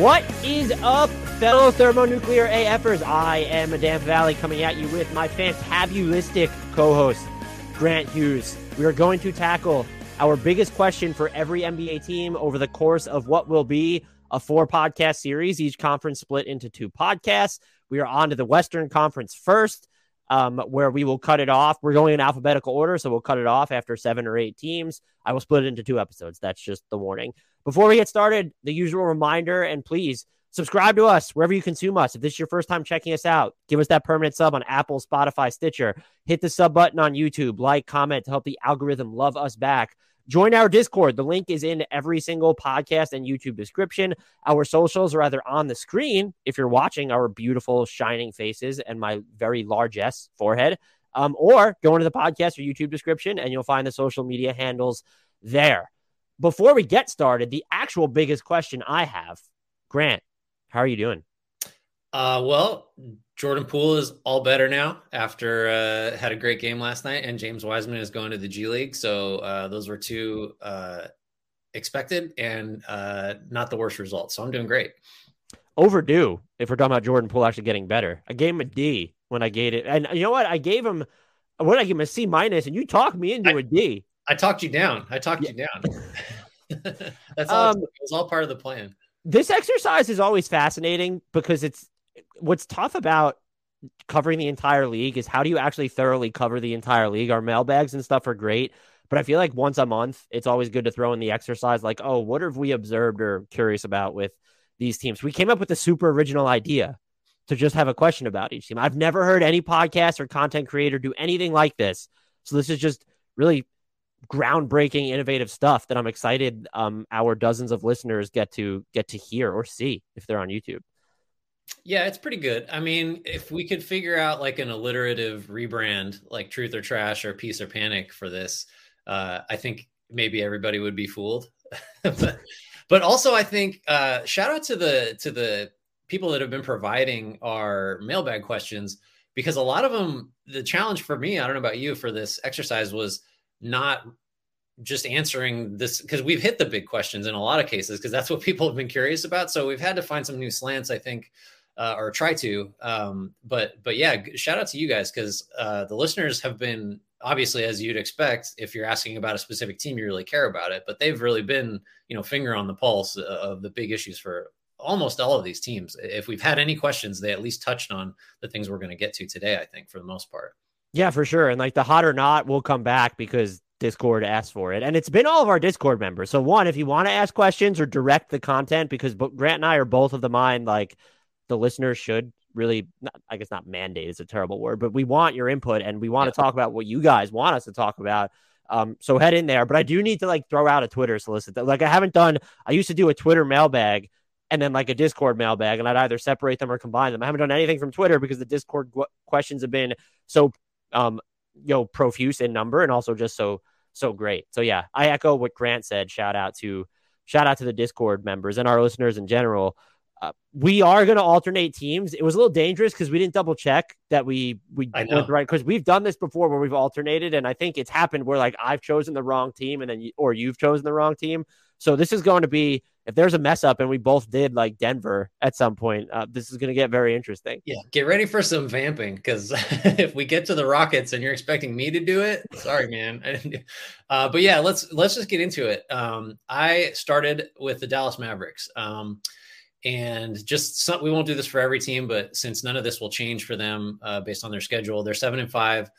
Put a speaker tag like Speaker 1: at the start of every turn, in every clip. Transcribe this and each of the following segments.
Speaker 1: What is up, fellow thermonuclear AFers? I am Dan Favale coming at you with my fantabulistic co host, Grant Hughes. We are going to tackle our biggest question for every NBA team over the course of what will be a four podcast series, each conference split into two podcasts. We are on to the Western Conference first, um, where we will cut it off. We're going in alphabetical order, so we'll cut it off after seven or eight teams. I will split it into two episodes. That's just the warning. Before we get started, the usual reminder, and please subscribe to us wherever you consume us. If this is your first time checking us out, give us that permanent sub on Apple, Spotify, Stitcher. Hit the sub button on YouTube, like, comment to help the algorithm love us back. Join our Discord. The link is in every single podcast and YouTube description. Our socials are either on the screen if you're watching our beautiful shining faces and my very large S forehead, um, or go into the podcast or YouTube description and you'll find the social media handles there before we get started, the actual biggest question I have, Grant, how are you doing?
Speaker 2: Uh, well, Jordan Poole is all better now after uh, had a great game last night, and James Wiseman is going to the G League. So uh, those were two uh, expected and uh, not the worst results. So I'm doing great.
Speaker 1: Overdue if we're talking about Jordan Poole actually getting better. I gave him a D when I gave it, and you know what? I gave him what I give him a C minus, and you talked me into I, a D.
Speaker 2: I talked you down. I talked yeah. you down. That's all. Um, it was all part of the plan.
Speaker 1: This exercise is always fascinating because it's what's tough about covering the entire league is how do you actually thoroughly cover the entire league? Our mailbags and stuff are great, but I feel like once a month, it's always good to throw in the exercise like, oh, what have we observed or curious about with these teams? We came up with a super original idea to just have a question about each team. I've never heard any podcast or content creator do anything like this. So this is just really groundbreaking, innovative stuff that I'm excited um, our dozens of listeners get to get to hear or see if they're on YouTube.
Speaker 2: Yeah, it's pretty good. I mean, if we could figure out like an alliterative rebrand, like Truth or Trash or Peace or Panic for this, uh, I think maybe everybody would be fooled. but, but also, I think uh, shout out to the to the people that have been providing our mailbag questions because a lot of them. The challenge for me, I don't know about you, for this exercise was not just answering this because we've hit the big questions in a lot of cases because that's what people have been curious about. So we've had to find some new slants, I think, uh, or try to. Um, but but yeah, shout out to you guys because uh, the listeners have been obviously as you'd expect if you're asking about a specific team you really care about it but they've really been you know finger on the pulse uh, of the big issues for almost all of these teams if we've had any questions they at least touched on the things we're going to get to today i think for the most part
Speaker 1: yeah, for sure. And like the hot or not will come back because Discord asked for it. And it's been all of our Discord members. So, one, if you want to ask questions or direct the content, because Grant and I are both of the mind, like the listeners should really, I guess not mandate is a terrible word, but we want your input and we want yeah. to talk about what you guys want us to talk about. Um, so head in there. But I do need to like throw out a Twitter solicit. Like I haven't done, I used to do a Twitter mailbag and then like a Discord mailbag, and I'd either separate them or combine them. I haven't done anything from Twitter because the Discord questions have been so um, you know, profuse in number and also just so so great. So yeah, I echo what Grant said. Shout out to shout out to the Discord members and our listeners in general. Uh, we are going to alternate teams. It was a little dangerous because we didn't double check that we we went right because we've done this before where we've alternated, and I think it's happened where like I've chosen the wrong team and then you, or you've chosen the wrong team. So this is going to be if there's a mess up and we both did like Denver at some point, uh, this is going to get very interesting.
Speaker 2: Yeah, get ready for some vamping because if we get to the Rockets and you're expecting me to do it, sorry, man. uh, but yeah, let's let's just get into it. Um, I started with the Dallas Mavericks. Um, and just some, we won't do this for every team, but since none of this will change for them uh, based on their schedule, they're seven and five,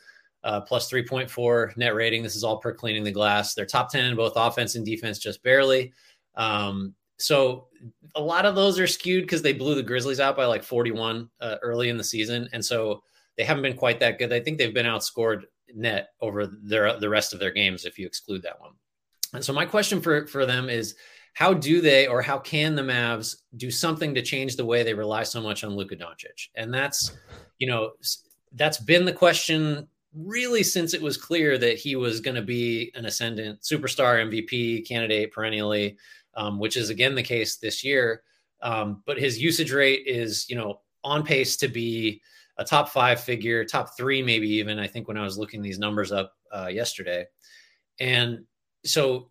Speaker 2: uh, plus 3.4 net rating. This is all per cleaning the glass. They're top 10 in both offense and defense, just barely. Um, so a lot of those are skewed because they blew the Grizzlies out by like 41 uh, early in the season, and so they haven't been quite that good. I think they've been outscored net over their the rest of their games if you exclude that one. And so my question for for them is how do they or how can the Mavs do something to change the way they rely so much on Luka Doncic? And that's, you know, that's been the question really since it was clear that he was going to be an ascendant superstar MVP candidate perennially um, which is again the case this year. Um, but his usage rate is, you know, on pace to be a top five figure, top three, maybe even. I think when I was looking these numbers up uh, yesterday, and so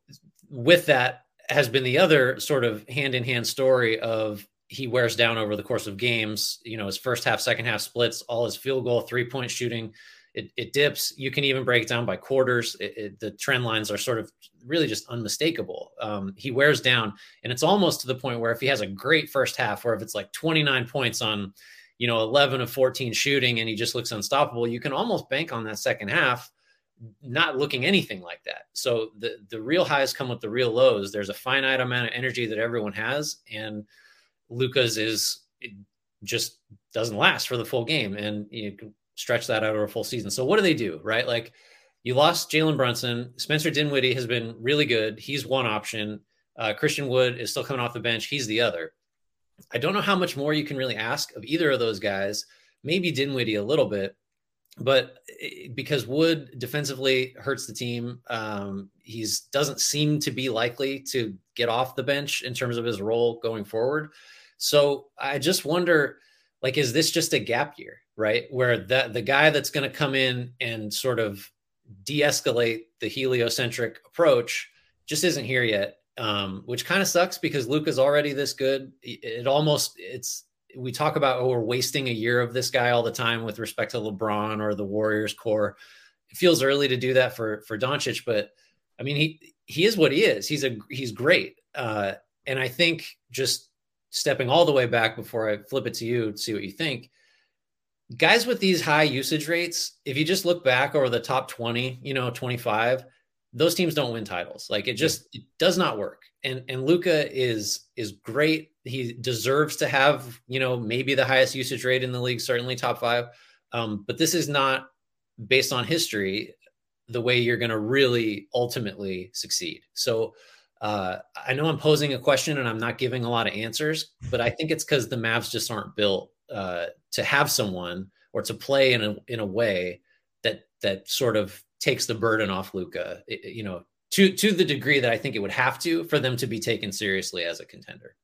Speaker 2: with that has been the other sort of hand in hand story of he wears down over the course of games. You know, his first half, second half splits, all his field goal, three point shooting, it, it dips. You can even break down by quarters. It, it, the trend lines are sort of really just unmistakable. Um, he wears down, and it's almost to the point where if he has a great first half, where if it's like 29 points on, you know, 11 of 14 shooting, and he just looks unstoppable, you can almost bank on that second half not looking anything like that. So the the real highs come with the real lows. There's a finite amount of energy that everyone has, and Luka's is just doesn't last for the full game, and you can stretch that out over a full season. So what do they do, right? Like you lost Jalen Brunson, Spencer Dinwiddie has been really good. He's one option. Uh, Christian Wood is still coming off the bench. He's the other. I don't know how much more you can really ask of either of those guys. Maybe Dinwiddie a little bit, but eh, because Wood defensively hurts the team, um, he's doesn't seem to be likely to get off the bench in terms of his role going forward. So I just wonder, like, is this just a gap year, right? Where that the guy that's going to come in and sort of de-escalate the heliocentric approach just isn't here yet, um, which kind of sucks because Luka's already this good. It almost it's we talk about oh we're wasting a year of this guy all the time with respect to LeBron or the Warriors core. It feels early to do that for for Doncic, but I mean he he is what he is. He's a he's great, uh, and I think just stepping all the way back before I flip it to you to see what you think. Guys with these high usage rates, if you just look back over the top 20, you know, 25, those teams don't win titles. Like it just it does not work. And and Luka is is great. He deserves to have, you know, maybe the highest usage rate in the league, certainly top 5. Um, but this is not based on history the way you're going to really ultimately succeed. So uh, I know I'm posing a question and I'm not giving a lot of answers, but I think it's because the Mavs just aren't built uh, to have someone or to play in a in a way that that sort of takes the burden off Luka, You know, to to the degree that I think it would have to for them to be taken seriously as a contender.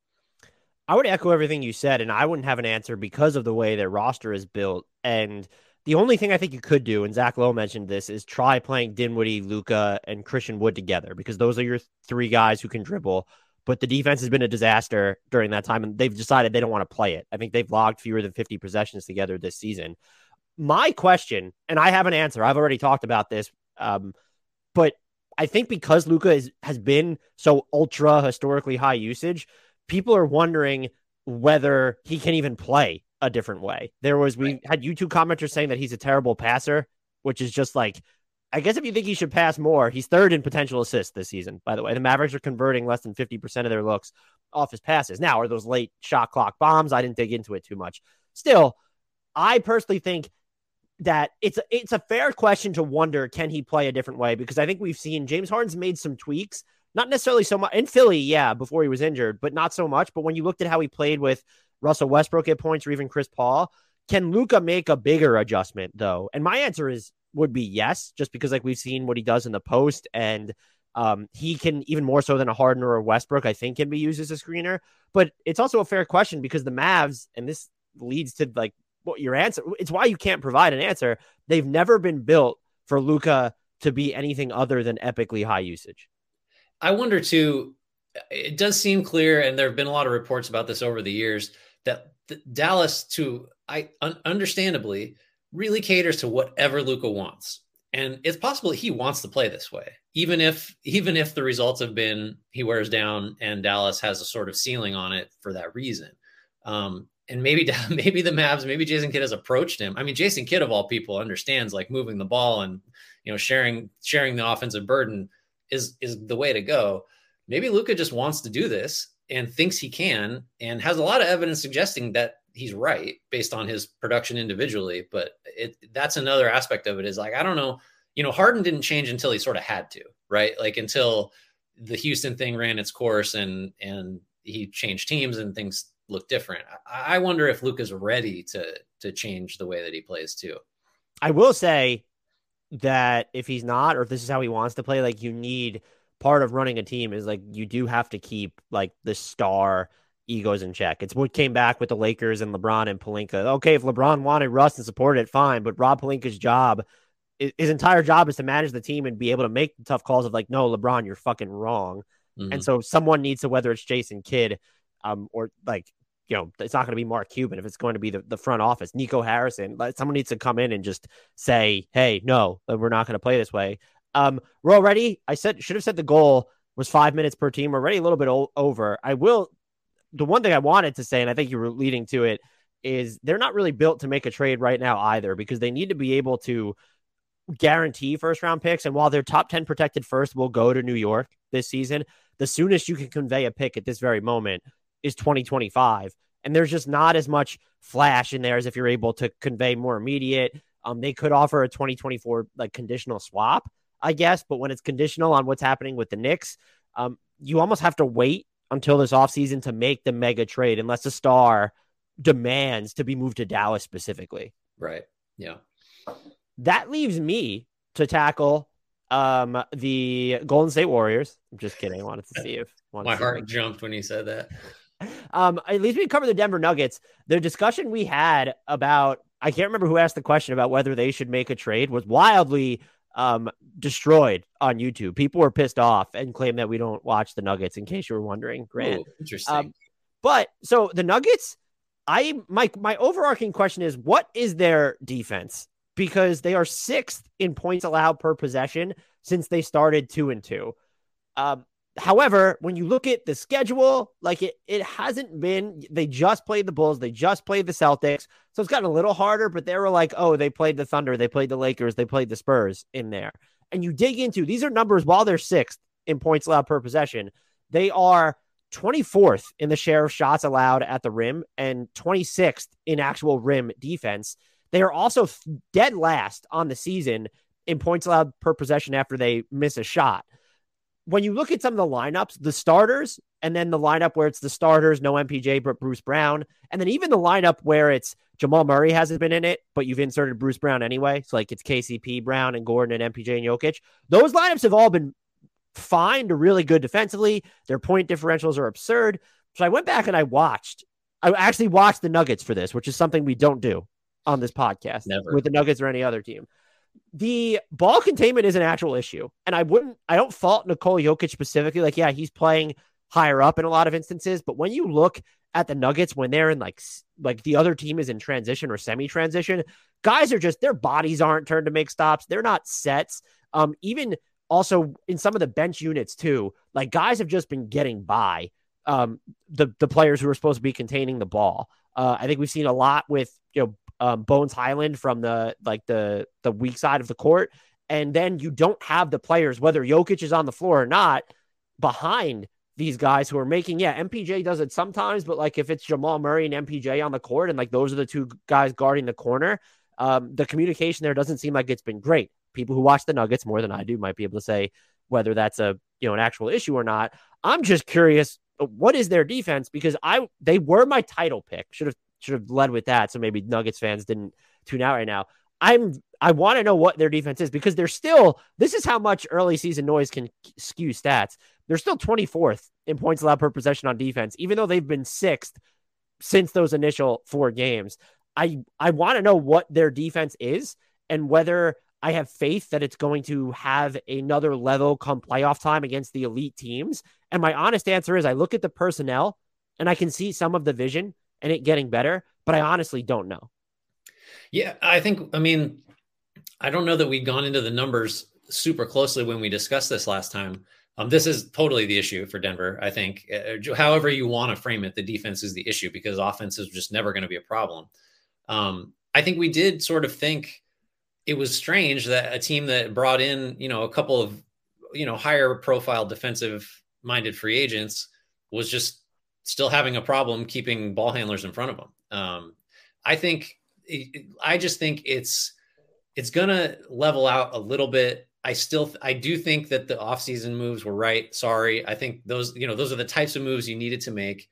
Speaker 1: I would echo everything you said, and I wouldn't have an answer because of the way their roster is built and the only thing I think you could do, and Zach Lowe mentioned this, is try playing Dinwiddie, Luka, and Christian Wood together because those are your three guys who can dribble. But the defense has been a disaster during that time, and they've decided they don't want to play it. I think they've logged fewer than 50 possessions together this season. My question, and I have an answer, I've already talked about this, um, but I think because Luka is, has been so ultra historically high usage, people are wondering whether he can even play a different way. There was we had YouTube commenters saying that he's a terrible passer, which is just like I guess if you think he should pass more, he's third in potential assists this season. By the way, the Mavericks are converting less than fifty percent of their looks off his passes. Now, are those late shot clock bombs? I didn't dig into it too much. Still, I personally think that it's a, it's a fair question to wonder can he play a different way because I think we've seen James Harden's made some tweaks, not necessarily so much in Philly, yeah, before he was injured, but not so much. But when you looked at how he played with Russell Westbrook at points or even Chris Paul. Can Luka make a bigger adjustment though? And my answer is would be yes, just because like we've seen what he does in the post and um, he can even more so than a Harden or a Westbrook, I think, can be used as a screener. But it's also a fair question because the Mavs, and this leads to like what your answer. It's why you can't provide an answer. They've never been built for Luka to be anything other than epically high usage.
Speaker 2: I wonder too. It does seem clear, and there have been a lot of reports about this over the years that Dallas, to I un- understandably, really caters to whatever Luka wants, and it's possible he wants to play this way, even if even if the results have been he wears down and Dallas has a sort of ceiling on it for that reason. Um, and maybe maybe the Mavs, maybe Jason Kidd has approached him. I mean, Jason Kidd of all people understands like moving the ball and you know sharing sharing the offensive burden is is the way to go. Maybe Luka just wants to do this and thinks he can and has a lot of evidence suggesting that he's right based on his production individually but it that's another aspect of it is like i don't know you know harden didn't change until he sort of had to right? Like until the houston thing ran its course and and he changed teams and things look different. I, I wonder if luka's ready to to change the way that he plays too.
Speaker 1: I will say that if he's not or if this is how he wants to play like you need part of running a team is like you do have to keep like the star egos in check. It's what came back with the Lakers and LeBron and Pelinka. Okay, if LeBron wanted Russ and supported it, fine. But Rob Pelinka's job, his entire job is to manage the team and be able to make the tough calls of like, no, LeBron, you're fucking wrong. Mm-hmm. And so someone needs to, whether it's Jason Kidd, um, or like you know, it's not going to be Mark Cuban if it's going to be the, the front office, Nico Harrison. Someone needs to come in and just say, hey, no, we're not going to play this way. Um, we're already, I said, should have said the goal was five minutes per team. We're already a little bit o- over. I will, the one thing I wanted to say, and I think you were leading to it, is they're not really built to make a trade right now either because they need to be able to guarantee first round picks. And while their top 10 protected first will go to New York this season, the soonest you can convey a pick at this very moment is 2025. And there's just not as much flash in there as if you're able to convey more immediate. Um, they could offer a 2024 like conditional swap, I guess, but when it's conditional on what's happening with the Knicks, um, you almost have to wait until this offseason to make the mega trade unless a star demands to be moved to Dallas specifically.
Speaker 2: Right. Yeah.
Speaker 1: That leaves me to tackle um, the Golden State Warriors. I'm just kidding. I wanted to see if
Speaker 2: my heart jumped when you said that.
Speaker 1: Um, at least we cover the Denver Nuggets. The discussion we had about I can't remember who asked the question about whether they should make a trade was wildly um, destroyed on YouTube. People were pissed off and claimed that we don't watch the Nuggets. In case you were wondering, Grant.
Speaker 2: Ooh, interesting. Um,
Speaker 1: but so the Nuggets, I my my overarching question is what is their defense? Because they are sixth in points allowed per possession since they started two and two. Um, however, when you look at the schedule, like it, it hasn't been. They just played the Bulls. They just played the Celtics, so it's gotten a little harder. But they were like, oh, they played the Thunder, they played the Lakers, they played the Spurs in there. And you dig into these are numbers while they're sixth in points allowed per possession. They are 24th in the share of shots allowed at the rim and 26th in actual rim defense. They are also dead last on the season in points allowed per possession after they miss a shot. When you look at some of the lineups, the starters, and then the lineup where it's the starters, no MPJ, but Bruce Brown, and then even the lineup where it's Jamal Murray hasn't been in it, but you've inserted Bruce Brown anyway. So like it's KCP, Brown, and Gordon, and MPJ and Jokic. Those lineups have all been fine to really good defensively. Their point differentials are absurd. So I went back and I watched. I actually watched the Nuggets for this, which is something we don't do on this podcast
Speaker 2: Never.
Speaker 1: with the Nuggets or any other team. The ball containment is an actual issue. And I wouldn't, I don't fault Nikola Jokic specifically. Like, yeah, he's playing higher up in a lot of instances. But when you look at the Nuggets, when they're in like, like the other team is in transition or semi transition, guys are just, their bodies aren't turned to make stops. They're not sets. Um, even also in some of the bench units too, like guys have just been getting by um, the the players who are supposed to be containing the ball. Uh, I think we've seen a lot with you know um, Bones Hyland from the like the the weak side of the court, and then you don't have the players whether Jokic is on the floor or not behind these guys who are making. Yeah, MPJ does it sometimes, but like if it's Jamal Murray and MPJ on the court, and like those are the two guys guarding the corner, um, the communication there doesn't seem like it's been great. People who watch the Nuggets more than I do might be able to say whether that's a you know an actual issue or not. I'm just curious, what is their defense? Because I they were my title pick. Should have should have led with that. So maybe Nuggets fans didn't tune out right now. I'm I want to know what their defense is because they're still this is how much early season noise can skew stats. They're still 24th in points allowed per possession on defense, even though they've been sixth since those initial four games. I I want to know what their defense is and whether I have faith that it's going to have another level come playoff time against the elite teams. And my honest answer is I look at the personnel and I can see some of the vision and it getting better, but I honestly don't know.
Speaker 2: Yeah, I think, I mean, I don't know that we'd gone into the numbers super closely when we discussed this last time. Um, this is totally the issue for Denver. I think, uh, however you want to frame it, the defense is the issue because offense is just never going to be a problem. Um, I think we did sort of think it was strange that a team that brought in, you know, a couple of, you know, higher profile defensive minded free agents was just still having a problem keeping ball handlers in front of them. Um, I think, I just think it's, it's going to level out a little bit. I still, I do think that the offseason moves were right. Sorry. I think those, you know, those are the types of moves you needed to make.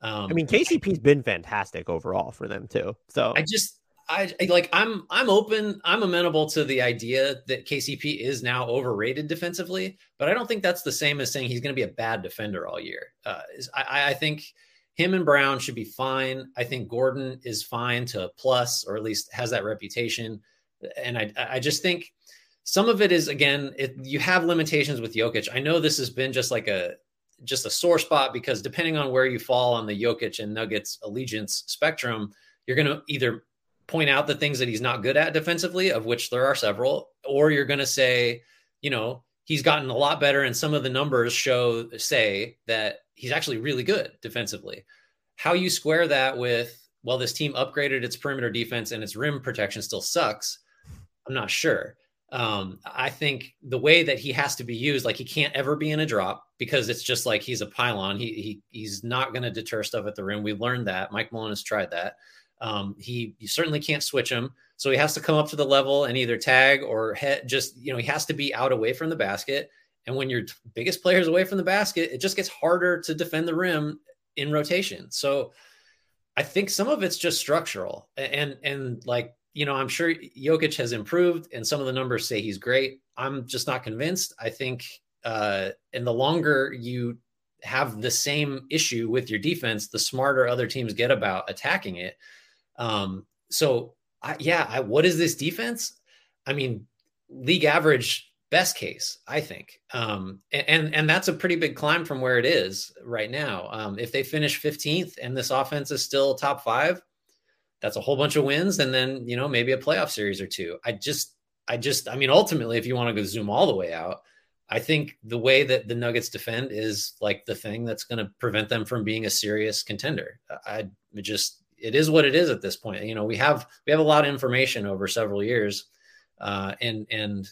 Speaker 1: Um, I mean, KCP's been fantastic overall for them too. So
Speaker 2: I just, I like I'm I'm open I'm amenable to the idea that KCP is now overrated defensively, but I don't think that's the same as saying he's going to be a bad defender all year. Uh, I, I think him and Brown should be fine. I think Gordon is fine to plus, or at least has that reputation. And I I just think some of it is again it, you have limitations with Jokic. I know this has been just like a just a sore spot because depending on where you fall on the Jokic and Nuggets allegiance spectrum, you're going to either point out the things that he's not good at defensively, of which there are several, or you're going to say, you know, he's gotten a lot better and some of the numbers show say that he's actually really good defensively. How you square that with well this team upgraded its perimeter defense and its rim protection still sucks, I'm not sure. Um, I think the way that he has to be used, like he can't ever be in a drop because it's just like he's a pylon. He, he he's not going to deter stuff at the rim. We learned that. Mike Malone has tried that. Um, he you certainly can't switch him. So he has to come up to the level and either tag or head, just, you know, he has to be out away from the basket. And when your biggest player is away from the basket, it just gets harder to defend the rim in rotation. So I think some of it's just structural. And, and like, you know, I'm sure Jokic has improved and some of the numbers say he's great. I'm just not convinced. I think, uh, and the longer you have the same issue with your defense, the smarter other teams get about attacking it. Um, so I, yeah, I, what is this defense? I mean, league average best case, I think. Um, and and that's a pretty big climb from where it is right now. Um, if they finish 15th and this offense is still top five, that's a whole bunch of wins, and then you know maybe a playoff series or two. I just, I just, I mean, ultimately, if you want to go zoom all the way out, I think the way that the Nuggets defend is like the thing that's going to prevent them from being a serious contender. I just it is what it is at this point. You know, we have we have a lot of information over several years, uh, and and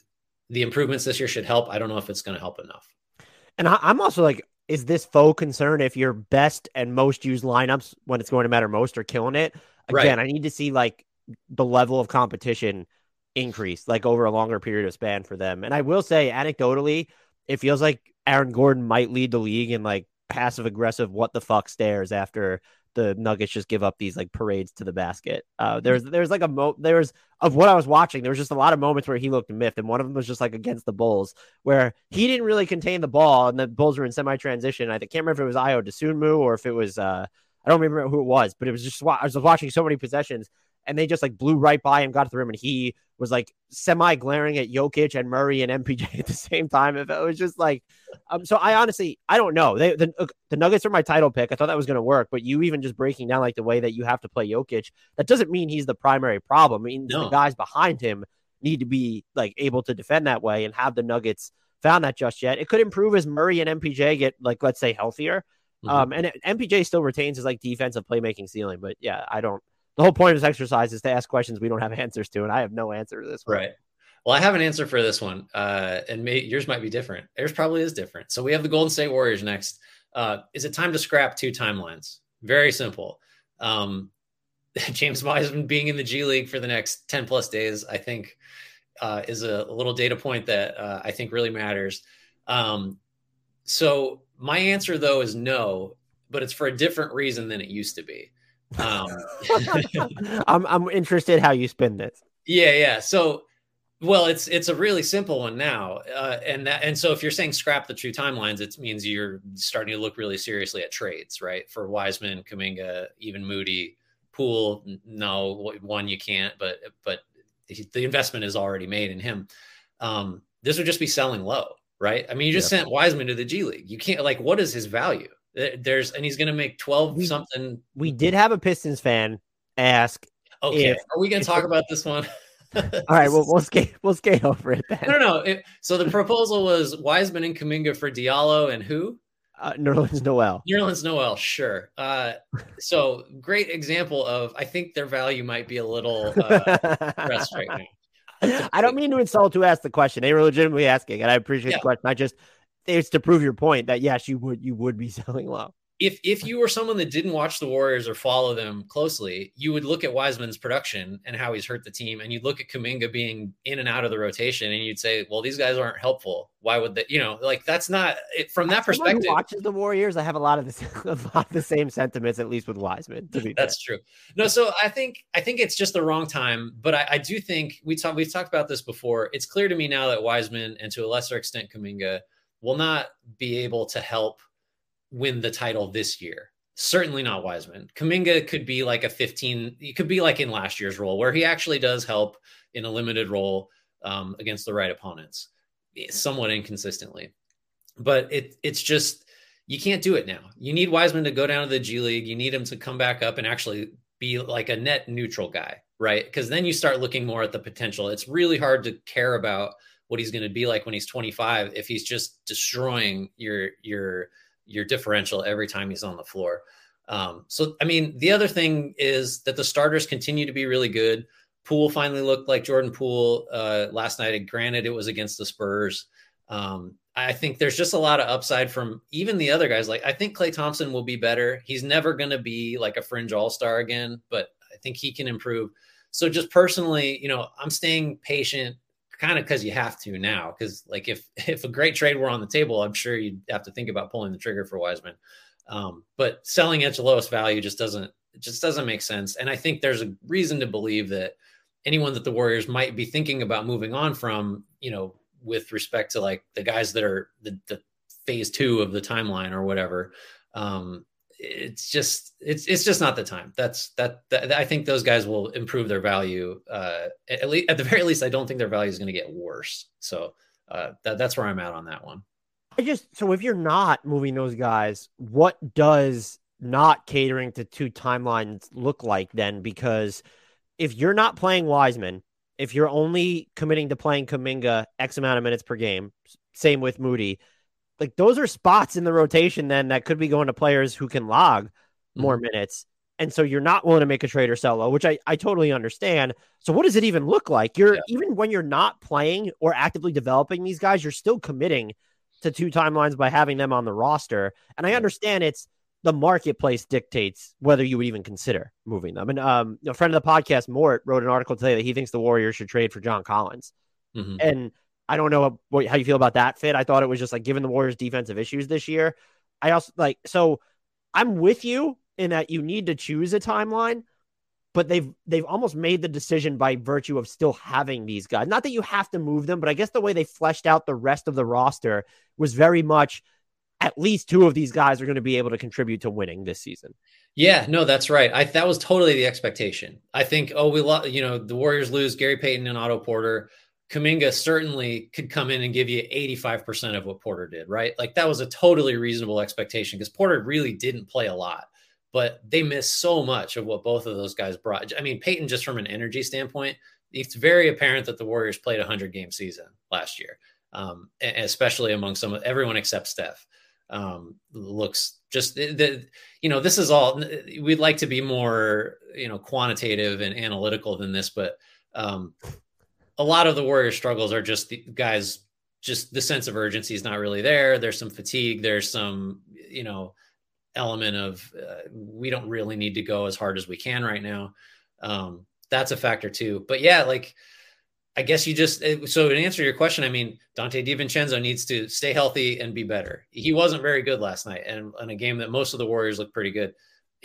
Speaker 2: the improvements this year should help. I don't know if it's going to help enough.
Speaker 1: And I'm also like, is this faux concern if your best and most used lineups when it's going to matter most are killing it? Again, right. I need to see like the level of competition increase like over a longer period of span for them. And I will say, anecdotally, it feels like Aaron Gordon might lead the league in like passive aggressive what the fuck stares after the Nuggets just give up these like parades to the basket. Uh, there's there's like a mo there's of what I was watching. There was just a lot of moments where he looked miffed, and one of them was just like against the Bulls, where he didn't really contain the ball, and the Bulls were in semi transition. I can't remember if it was Ayo Dosunmu or if it was uh, I don't remember who it was, but it was just I was watching so many possessions, and they just like blew right by him, got to the rim, and he was like semi glaring at Jokic and Murray and MPJ at the same time. If it was just like, um, so I honestly I don't know. They the, the Nuggets are my title pick. I thought that was going to work, but you even just breaking down like the way that you have to play Jokic, that doesn't mean he's the primary problem. I mean no. the guys behind him need to be like able to defend that way and have the Nuggets found that just yet. It could improve as Murray and MPJ get like let's say healthier. Mm-hmm. Um, and MPJ still retains his like defensive playmaking ceiling, but yeah, I don't the whole point of this exercise is to ask questions we don't have answers to, and I have no answer to this.
Speaker 2: One. Right. Well, I have an answer for this one, uh, and may, yours might be different. Yours probably is different. So we have the Golden State Warriors next. Uh, is it time to scrap two timelines? Very simple. Um, James Wiseman being in the G League for the next ten plus days, I think, uh, is a, little data point that uh, I think really matters. Um, so my answer though is no, but it's for a different reason than it used to be. Um,
Speaker 1: I'm I'm interested how you spin this.
Speaker 2: Yeah, yeah. So, well, it's it's a really simple one now, uh, and that and so if you're saying scrap the true timelines, it means you're starting to look really seriously at trades, right? For Wiseman, Kuminga, even Moody, Poole. No, one you can't, but but the investment is already made in him. Um, this would just be selling low, right? I mean, you just sent Wiseman to the G League. You can't like what is his value? There's and he's going to make 12 we, something.
Speaker 1: We did have a Pistons fan ask.
Speaker 2: Okay, if, are we going to talk about this one?
Speaker 1: All right, well we'll skate we'll skate over it then.
Speaker 2: No, no, no. It, so the proposal was Wiseman and Kuminga for Diallo and who?
Speaker 1: Uh, Nerlens Noel.
Speaker 2: Nerlens Noel, sure. Uh, so great example of I think their value might be a little uh, right
Speaker 1: now. I don't mean to insult who asked the question. They were legitimately asking, and I appreciate yeah. the question. I just it's to prove your point that yes, you would you would be selling low.
Speaker 2: If if you were someone that didn't watch the Warriors or follow them closely, you would look at Wiseman's production and how he's hurt the team, and you'd look at Kuminga being in and out of the rotation, and you'd say, "Well, these guys aren't helpful. Why would they? You know, like that's not it, from that perspective."
Speaker 1: watches the Warriors, I have a lot of the a lot of the same sentiments, at least with Wiseman.
Speaker 2: That's fair. true. No, so I think I think it's just the wrong time, but I, I do think we talked we've talked about this before. It's clear to me now that Wiseman and to a lesser extent Kuminga will not be able to help win the title this year. Certainly not Wiseman. Kuminga could be like a 15, he could be like in last year's role where he actually does help in a limited role um, against the right opponents, somewhat inconsistently. But it it's just you can't do it now. You need Wiseman to go down to the G League. You need him to come back up and actually be like a net neutral guy, right? Because then you start looking more at the potential. It's really hard to care about what he's going to be like when he's 25 if he's just destroying your your your differential every time he's on the floor. Um, so I mean, the other thing is that the starters continue to be really good. Poole finally looked like Jordan Poole uh, last night. And Granted, it was against the Spurs. Um, I think there's just a lot of upside from even the other guys. Like I think Klay Thompson will be better. He's never going to be like a fringe all star again, but I think he can improve. So just personally, you know, I'm staying patient, kind of because you have to now. Because like if if a great trade were on the table, I'm sure you'd have to think about pulling the trigger for Wiseman. Um, but selling at the lowest value just doesn't just doesn't make sense. And I think there's a reason to believe that anyone that the Warriors might be thinking about moving on from, you know, with respect to like the guys that are the, the phase two of the timeline or whatever. Um, it's just it's it's just not the time. That's that, that I think those guys will improve their value. Uh, at least at the very least, I don't think their value is going to get worse. So uh, that, that's where I'm at on that one.
Speaker 1: I just so if you're not moving those guys, what does not catering to two timelines look like then? Because if you're not playing Wiseman if you're only committing to playing Kuminga X amount of minutes per game, same with Moody, like those are spots in the rotation then that could be going to players who can log more mm-hmm. minutes. And so you're not willing to make a trade or sell low, which I, I totally understand. So what does it even look like? You're yeah. even when you're not playing or actively developing these guys, you're still committing to two timelines by having them on the roster. And I understand it's the marketplace dictates whether you would even consider moving them. And um, a friend of the podcast, Mort, wrote an article today that he thinks the Warriors should trade for John Collins. Mm-hmm. And I don't know what, how you feel about that fit. I thought it was just like given the Warriors' defensive issues this year. I also like so I'm with you in that you need to choose a timeline, but they've they've almost made the decision by virtue of still having these guys. Not that you have to move them, but I guess the way they fleshed out the rest of the roster was very much at least two of these guys are going to be able to contribute to winning this season.
Speaker 2: Yeah, no, that's right. I that was totally the expectation. I think, oh, we lo- you know, the Warriors lose Gary Payton and Otto Porter. Kuminga certainly could come in and give you 85% of what Porter did, right? Like that was a totally reasonable expectation because Porter really didn't play a lot, but they missed so much of what both of those guys brought. I mean, Payton, just from an energy standpoint, it's very apparent that the Warriors played a 100 game season last year, um, especially among some everyone except Steph um, looks just the, you know this is all we'd like to be more you know quantitative and analytical than this but um, a lot of the warrior struggles are just the guys just the sense of urgency is not really there there's some fatigue there's some you know element of uh, we don't really need to go as hard as we can right now um, that's a factor too but yeah like I guess you just so to answer your question, I mean Donte DiVincenzo needs to stay healthy and be better. He wasn't very good last night, and in a game that most of the Warriors looked pretty good.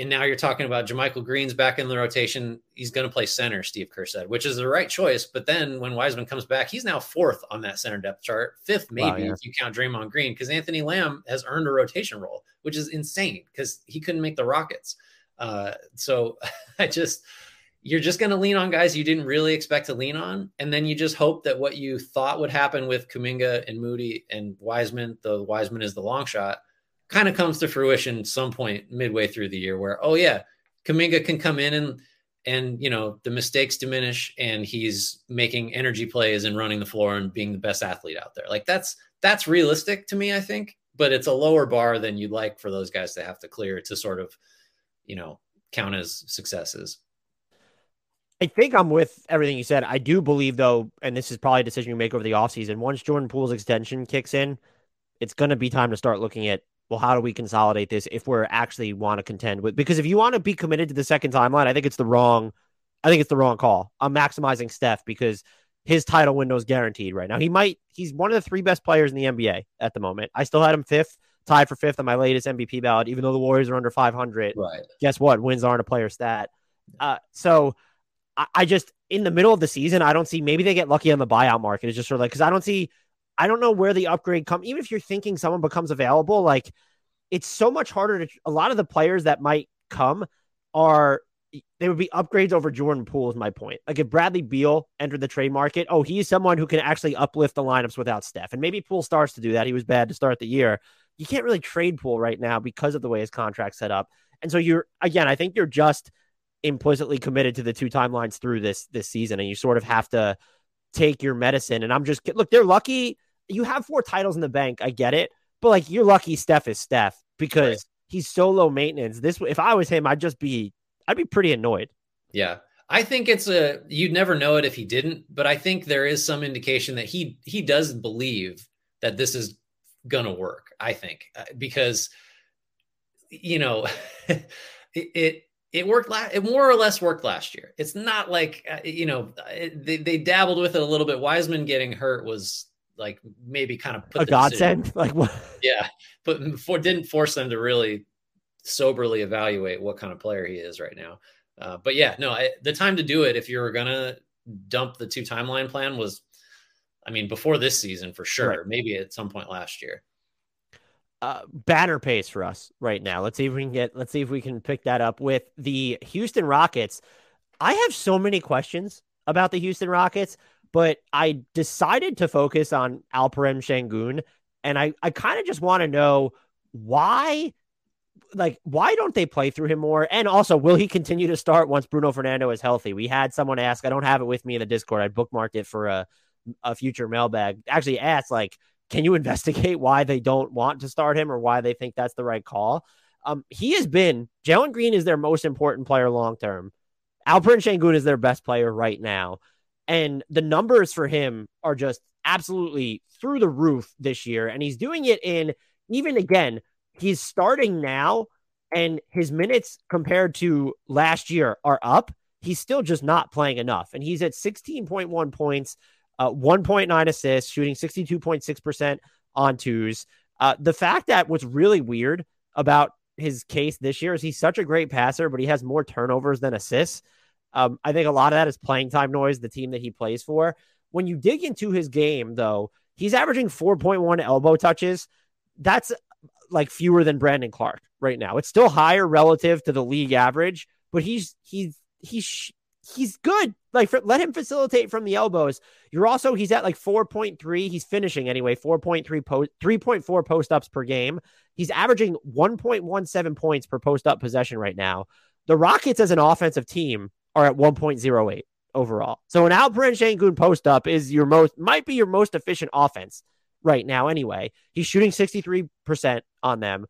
Speaker 2: And now you're talking about JaMychal Green's back in the rotation. He's going to play center, Steve Kerr said, which is the right choice. But then when Wiseman comes back, he's now fourth on that center depth chart, fifth maybe wow, yeah. if you count Draymond Green, because Anthony Lamb has earned a rotation role, which is insane because he couldn't make the Rockets. Uh, so I just you're just going to lean on guys you didn't really expect to lean on. And then you just hope that what you thought would happen with Kuminga and Moody and Wiseman, the Wiseman is the long shot, kind of comes to fruition some point midway through the year where, oh, yeah, Kuminga can come in and, and, you know, the mistakes diminish and he's making energy plays and running the floor and being the best athlete out there. Like that's, that's realistic to me, I think, but it's a lower bar than you'd like for those guys to have to clear to sort of, you know, count as successes.
Speaker 1: I think I'm with everything you said. I do believe, though, and this is probably a decision you make over the offseason. Once Jordan Poole's extension kicks in, it's going to be time to start looking at, well, how do we consolidate this if we're actually want to contend with? Because if you want to be committed to the second timeline, I think it's the wrong, I think it's the wrong call. I'm maximizing Steph because his title window is guaranteed right now. He might, he's one of the three best players in the NBA at the moment. I still had him fifth, tied for fifth on my latest MVP ballot, even though the Warriors are under 500.
Speaker 2: Right.
Speaker 1: Guess what? Wins aren't a player stat. Uh, so, I, I just in the middle of the season, I don't see. Maybe they get lucky on the buyout market. It's just sort of like because I don't see. I don't know where the upgrade come. Even if you're thinking someone becomes available, like it's so much harder to. A lot of the players that might come are they would be upgrades over Jordan Poole. Is my point. Like if Bradley Beal entered the trade market, oh, he's someone who can actually uplift the lineups without Steph, and maybe Poole starts to do that. He was bad to start the year, you can't really trade Poole right now because of the way his contract's set up. And so you're again, I think you're just implicitly committed to the two timelines through this this season, and you sort of have to take your medicine. And I'm just look, they're lucky. You have four titles in the bank. I get it, but like you're lucky. Steph is Steph because right. he's so low maintenance. This if I was him, I'd just be I'd be pretty annoyed.
Speaker 2: Yeah. I think it's a you'd never know it if he didn't, but I think there is some indication that he he does believe that this is gonna work. I think uh, because you know it, it it worked last it more or less worked last year it's not like uh, you know it, they, they dabbled with it a little bit wiseman getting hurt was like maybe kind of
Speaker 1: put a godsend like what
Speaker 2: yeah but for, didn't force them to really soberly evaluate what kind of player he is right now uh, but yeah no I, the time to do it if you're gonna dump the two timeline plan was i mean before this season for sure right. maybe at some point last year
Speaker 1: uh, banner pace for us right now. Let's see if we can get. Let's see if we can pick that up with the Houston Rockets. I have so many questions about the Houston Rockets, but I decided to focus on Alperen Sengun, and I I kind of just want to know why. Like, why don't they play through him more? And also, will he continue to start once Bruno Fernando is healthy? We had someone ask. I don't have it with me in the Discord. I bookmarked it for a a future mailbag. Actually, asked like can you investigate why they don't want to start him or why they think that's the right call? Um, he has been Jalen Green is their most important player long term. Alperen Sengun is their best player right now, and the numbers for him are just absolutely through the roof this year. And he's doing it in even again, he's starting now, and his minutes compared to last year are up. He's still just not playing enough, and he's at 16.1 points, uh, 1.9 assists, shooting 62.6% on twos. Uh, the fact that what's really weird about his case this year is he's such a great passer, but he has more turnovers than assists. Um, I think a lot of that is playing time noise, the team that he plays for. When you dig into his game, though, he's averaging 4.1 elbow touches. That's like fewer than Brandon Clarke right now. It's still higher relative to the league average, but he's he's he's he's good. Like for, let him facilitate from the elbows. You're also he's at like 4.3. He's finishing anyway, 4.3 post 3.4 post ups per game. He's averaging 1.17 points per post up possession right now. The Rockets as an offensive team are at 1.08 overall. So an Alperen Sengun post up is your most might be your most efficient offense right now anyway. He's shooting 63% on them.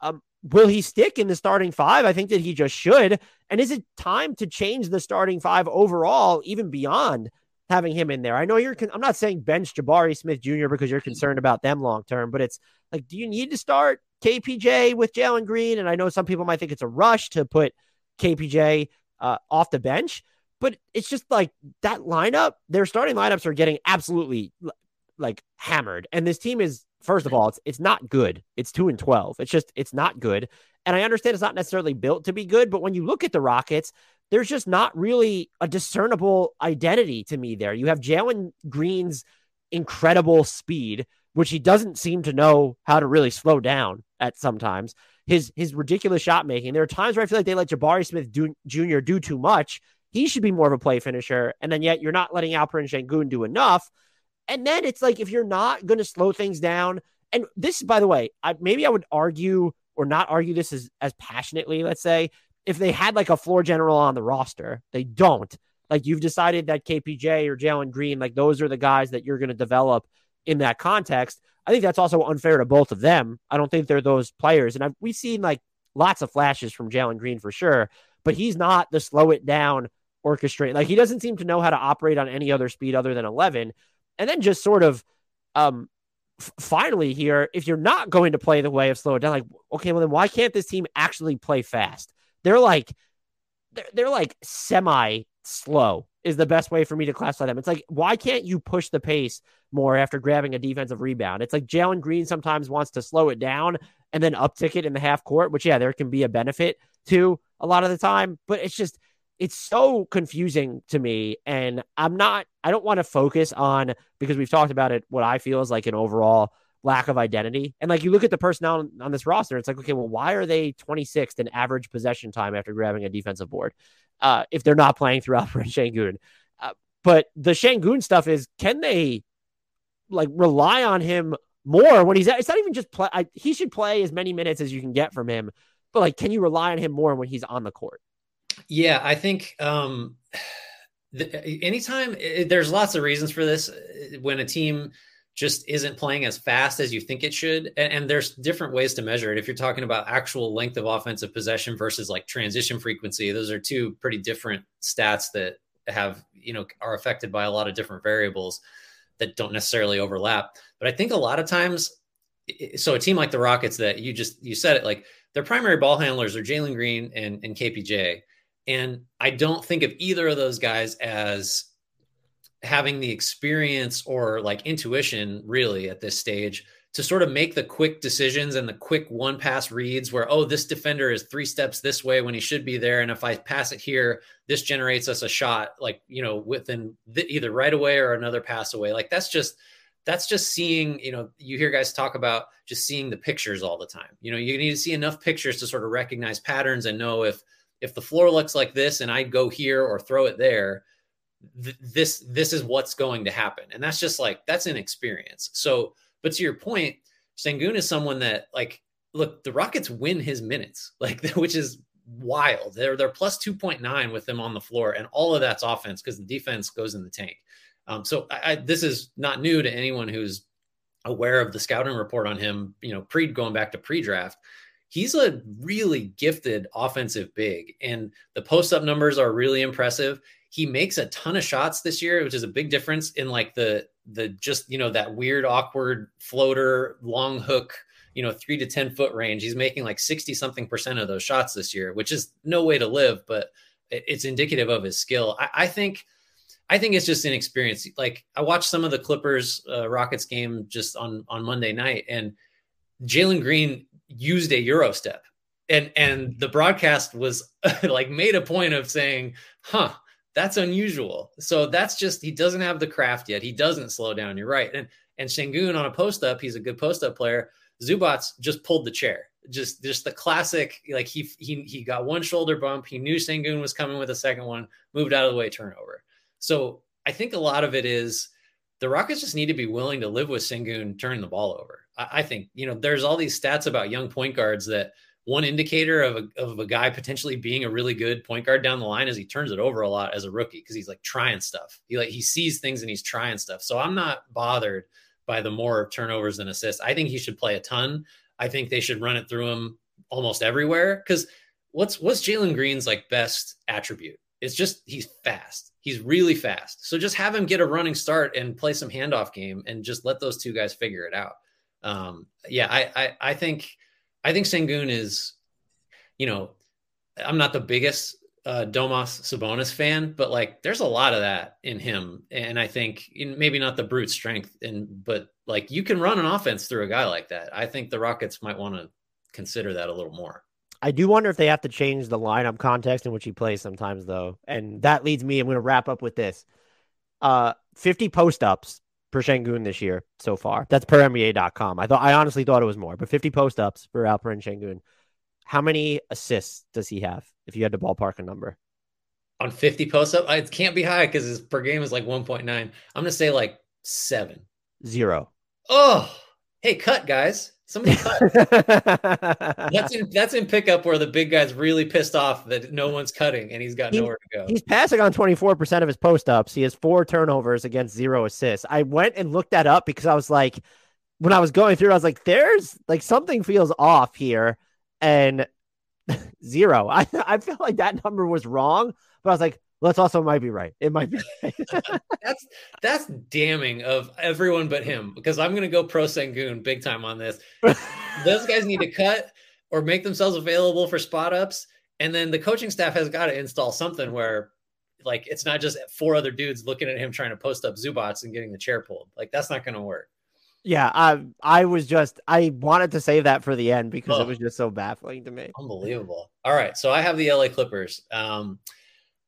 Speaker 1: Um, Will he stick in the starting five? I think that he just should. And is it time to change the starting five overall, even beyond having him in there? I know you're, con- I'm not saying bench Jabari Smith Jr. because you're concerned about them long term, but it's like, do you need to start KPJ with Jalen Green? And I know some people might think it's a rush to put KPJ uh, off the bench, but it's just like that lineup, their starting lineups are getting absolutely like hammered. And this team is first of all, it's it's not good. It's two and twelve. It's just it's not good. And I understand it's not necessarily built to be good, but when you look at the Rockets, there's just not really a discernible identity to me there. You have Jalen Green's incredible speed, which he doesn't seem to know how to really slow down at sometimes. His his ridiculous shot making. There are times where I feel like they let Jabari Smith do, Jr. do too much. He should be more of a play finisher, and then yet you're not letting Alperen Sengun do enough. And then it's like if you're not going to slow things down, and this, by the way, I, maybe I would argue or not argue this as, as passionately, let's say, if they had like a floor general on the roster. They don't. Like you've decided that KPJ or Jalen Green, like those are the guys that you're going to develop in that context. I think that's also unfair to both of them. I don't think they're those players. And I've, we've seen like lots of flashes from Jalen Green for sure, but he's not the slow it down orchestrate. Like he doesn't seem to know how to operate on any other speed other than 11 and then just sort of um f- finally here if you're not going to play the way of slow it down like okay well then why can't this team actually play fast they're like they're, they're like semi slow is the best way for me to classify them. It's like, why can't you push the pace more after grabbing a defensive rebound? It's like Jalen Green sometimes wants to slow it down and then uptick it in the half court, which, yeah, there can be a benefit to a lot of the time, but it's just, it's so confusing to me. And I'm not, I don't want to focus on because we've talked about it, what I feel is like an overall lack of identity. And like you look at the personnel on, on this roster, it's like, okay, well, why are they 26th in average possession time after grabbing a defensive board uh, if they're not playing throughout for Sengun? Uh, but the Sengun stuff is can they like rely on him more when he's at, it's not even just play. I, he should play as many minutes as you can get from him, but like, can you rely on him more when he's on the court?
Speaker 2: Yeah, I think um, the, anytime it, there's lots of reasons for this. When a team just isn't playing as fast as you think it should, and, and there's different ways to measure it. If you're talking about actual length of offensive possession versus like transition frequency, those are two pretty different stats that have you know are affected by a lot of different variables that don't necessarily overlap. But I think a lot of times, so a team like the Rockets that you just you said it like their primary ball handlers are Jalen Green and, and KPJ. And I don't think of either of those guys as having the experience or like intuition really at this stage to sort of make the quick decisions and the quick one pass reads where, oh, this defender is three steps this way when he should be there. And if I pass it here, this generates us a shot, like, you know, within the, either right away or another pass away. Like that's just, that's just seeing, you know, you hear guys talk about just seeing the pictures all the time. You know, you need to see enough pictures to sort of recognize patterns and know if, if the floor looks like this and I go here or throw it there, th- this, this is what's going to happen. And that's just like, that's an experience. So, but to your point, Sengun is someone that like look, the Rockets win his minutes, like which is wild. They're they're plus 2.9 with him on the floor, and all of that's offense because the defense goes in the tank. Um, so I, I, this is not new to anyone who's aware of the scouting report on him, you know, pre going back to pre-draft. He's a really gifted offensive big, and the post-up numbers are really impressive. He makes a ton of shots this year, which is a big difference in like the the just you know that weird awkward floater long hook you know three to ten foot range. He's making like 60 something percent of those shots this year which is no way to live but it's indicative of his skill. I, I think i think it's just inexperience. Like i watched some of the clippers uh, rockets game just on on monday night and jalen green used a euro step. And and the broadcast was like made a point of saying huh that's unusual. So that's just he doesn't have the craft yet. He doesn't slow down. You're right. And and Sengun on a post up, he's a good post up player. Zubac just pulled the chair. Just just the classic, like he he he got one shoulder bump. He knew Sengun was coming with a second one, moved out of the way, turnover. So I think a lot of it is the Rockets just need to be willing to live with Sengun turning the ball over. I, I think, you know, there's all these stats about young point guards that one indicator of a, of a guy potentially being a really good point guard down the line is he turns it over a lot as a rookie because he's like trying stuff. He like he sees things and he's trying stuff. So I'm not bothered by the more turnovers than assists. I think he should play a ton. I think they should run it through him almost everywhere because what's what's Jalen Green's like best attribute? It's just he's fast. He's really fast. So just have him get a running start and play some handoff game and just let those two guys figure it out. Um, yeah, I, I I think I think Sengun is, you know, I'm not the biggest uh, Domas Sabonis fan, but like there's a lot of that in him, and I think in, maybe not the brute strength, and but like you can run an offense through a guy like that. I think the Rockets might want to consider that a little more.
Speaker 1: I do wonder if they have to change the lineup context in which he plays sometimes, though, and that leads me. I'm going to wrap up with this: uh, 50 post ups per Sengun this year so far. That's per NBA.com. I thought I honestly thought it was more, but 50 post ups for Alperen Sengun. How many assists does he have if you had to ballpark a number?
Speaker 2: On 50 post up, it can't be high because his per game is like 1.9. I'm gonna say like seven.
Speaker 1: Zero.
Speaker 2: Oh, hey, cut, guys. Somebody cut. that's in that's in pickup where the big guy's really pissed off that no one's cutting and he's got he, nowhere to go.
Speaker 1: He's passing on 24% of his post ups. He has four turnovers against zero assists. I went and looked that up because I was like, when I was going through, I was like, there's like something feels off here. And zero. I I feel like that number was wrong, but I was like, let's also might be right. It might be.
Speaker 2: Right. that's that's damning of everyone but him because I'm going to go pro Sengun big time on this. Those guys need to cut or make themselves available for spot ups, and then the coaching staff has got to install something where. Like it's not just four other dudes looking at him trying to post up Zubac and getting the chair pulled. Like that's not going to work.
Speaker 1: Yeah, I I was just I wanted to save that for the end because oh, it was just so baffling to me.
Speaker 2: Unbelievable. All right, so I have the LA Clippers. Um,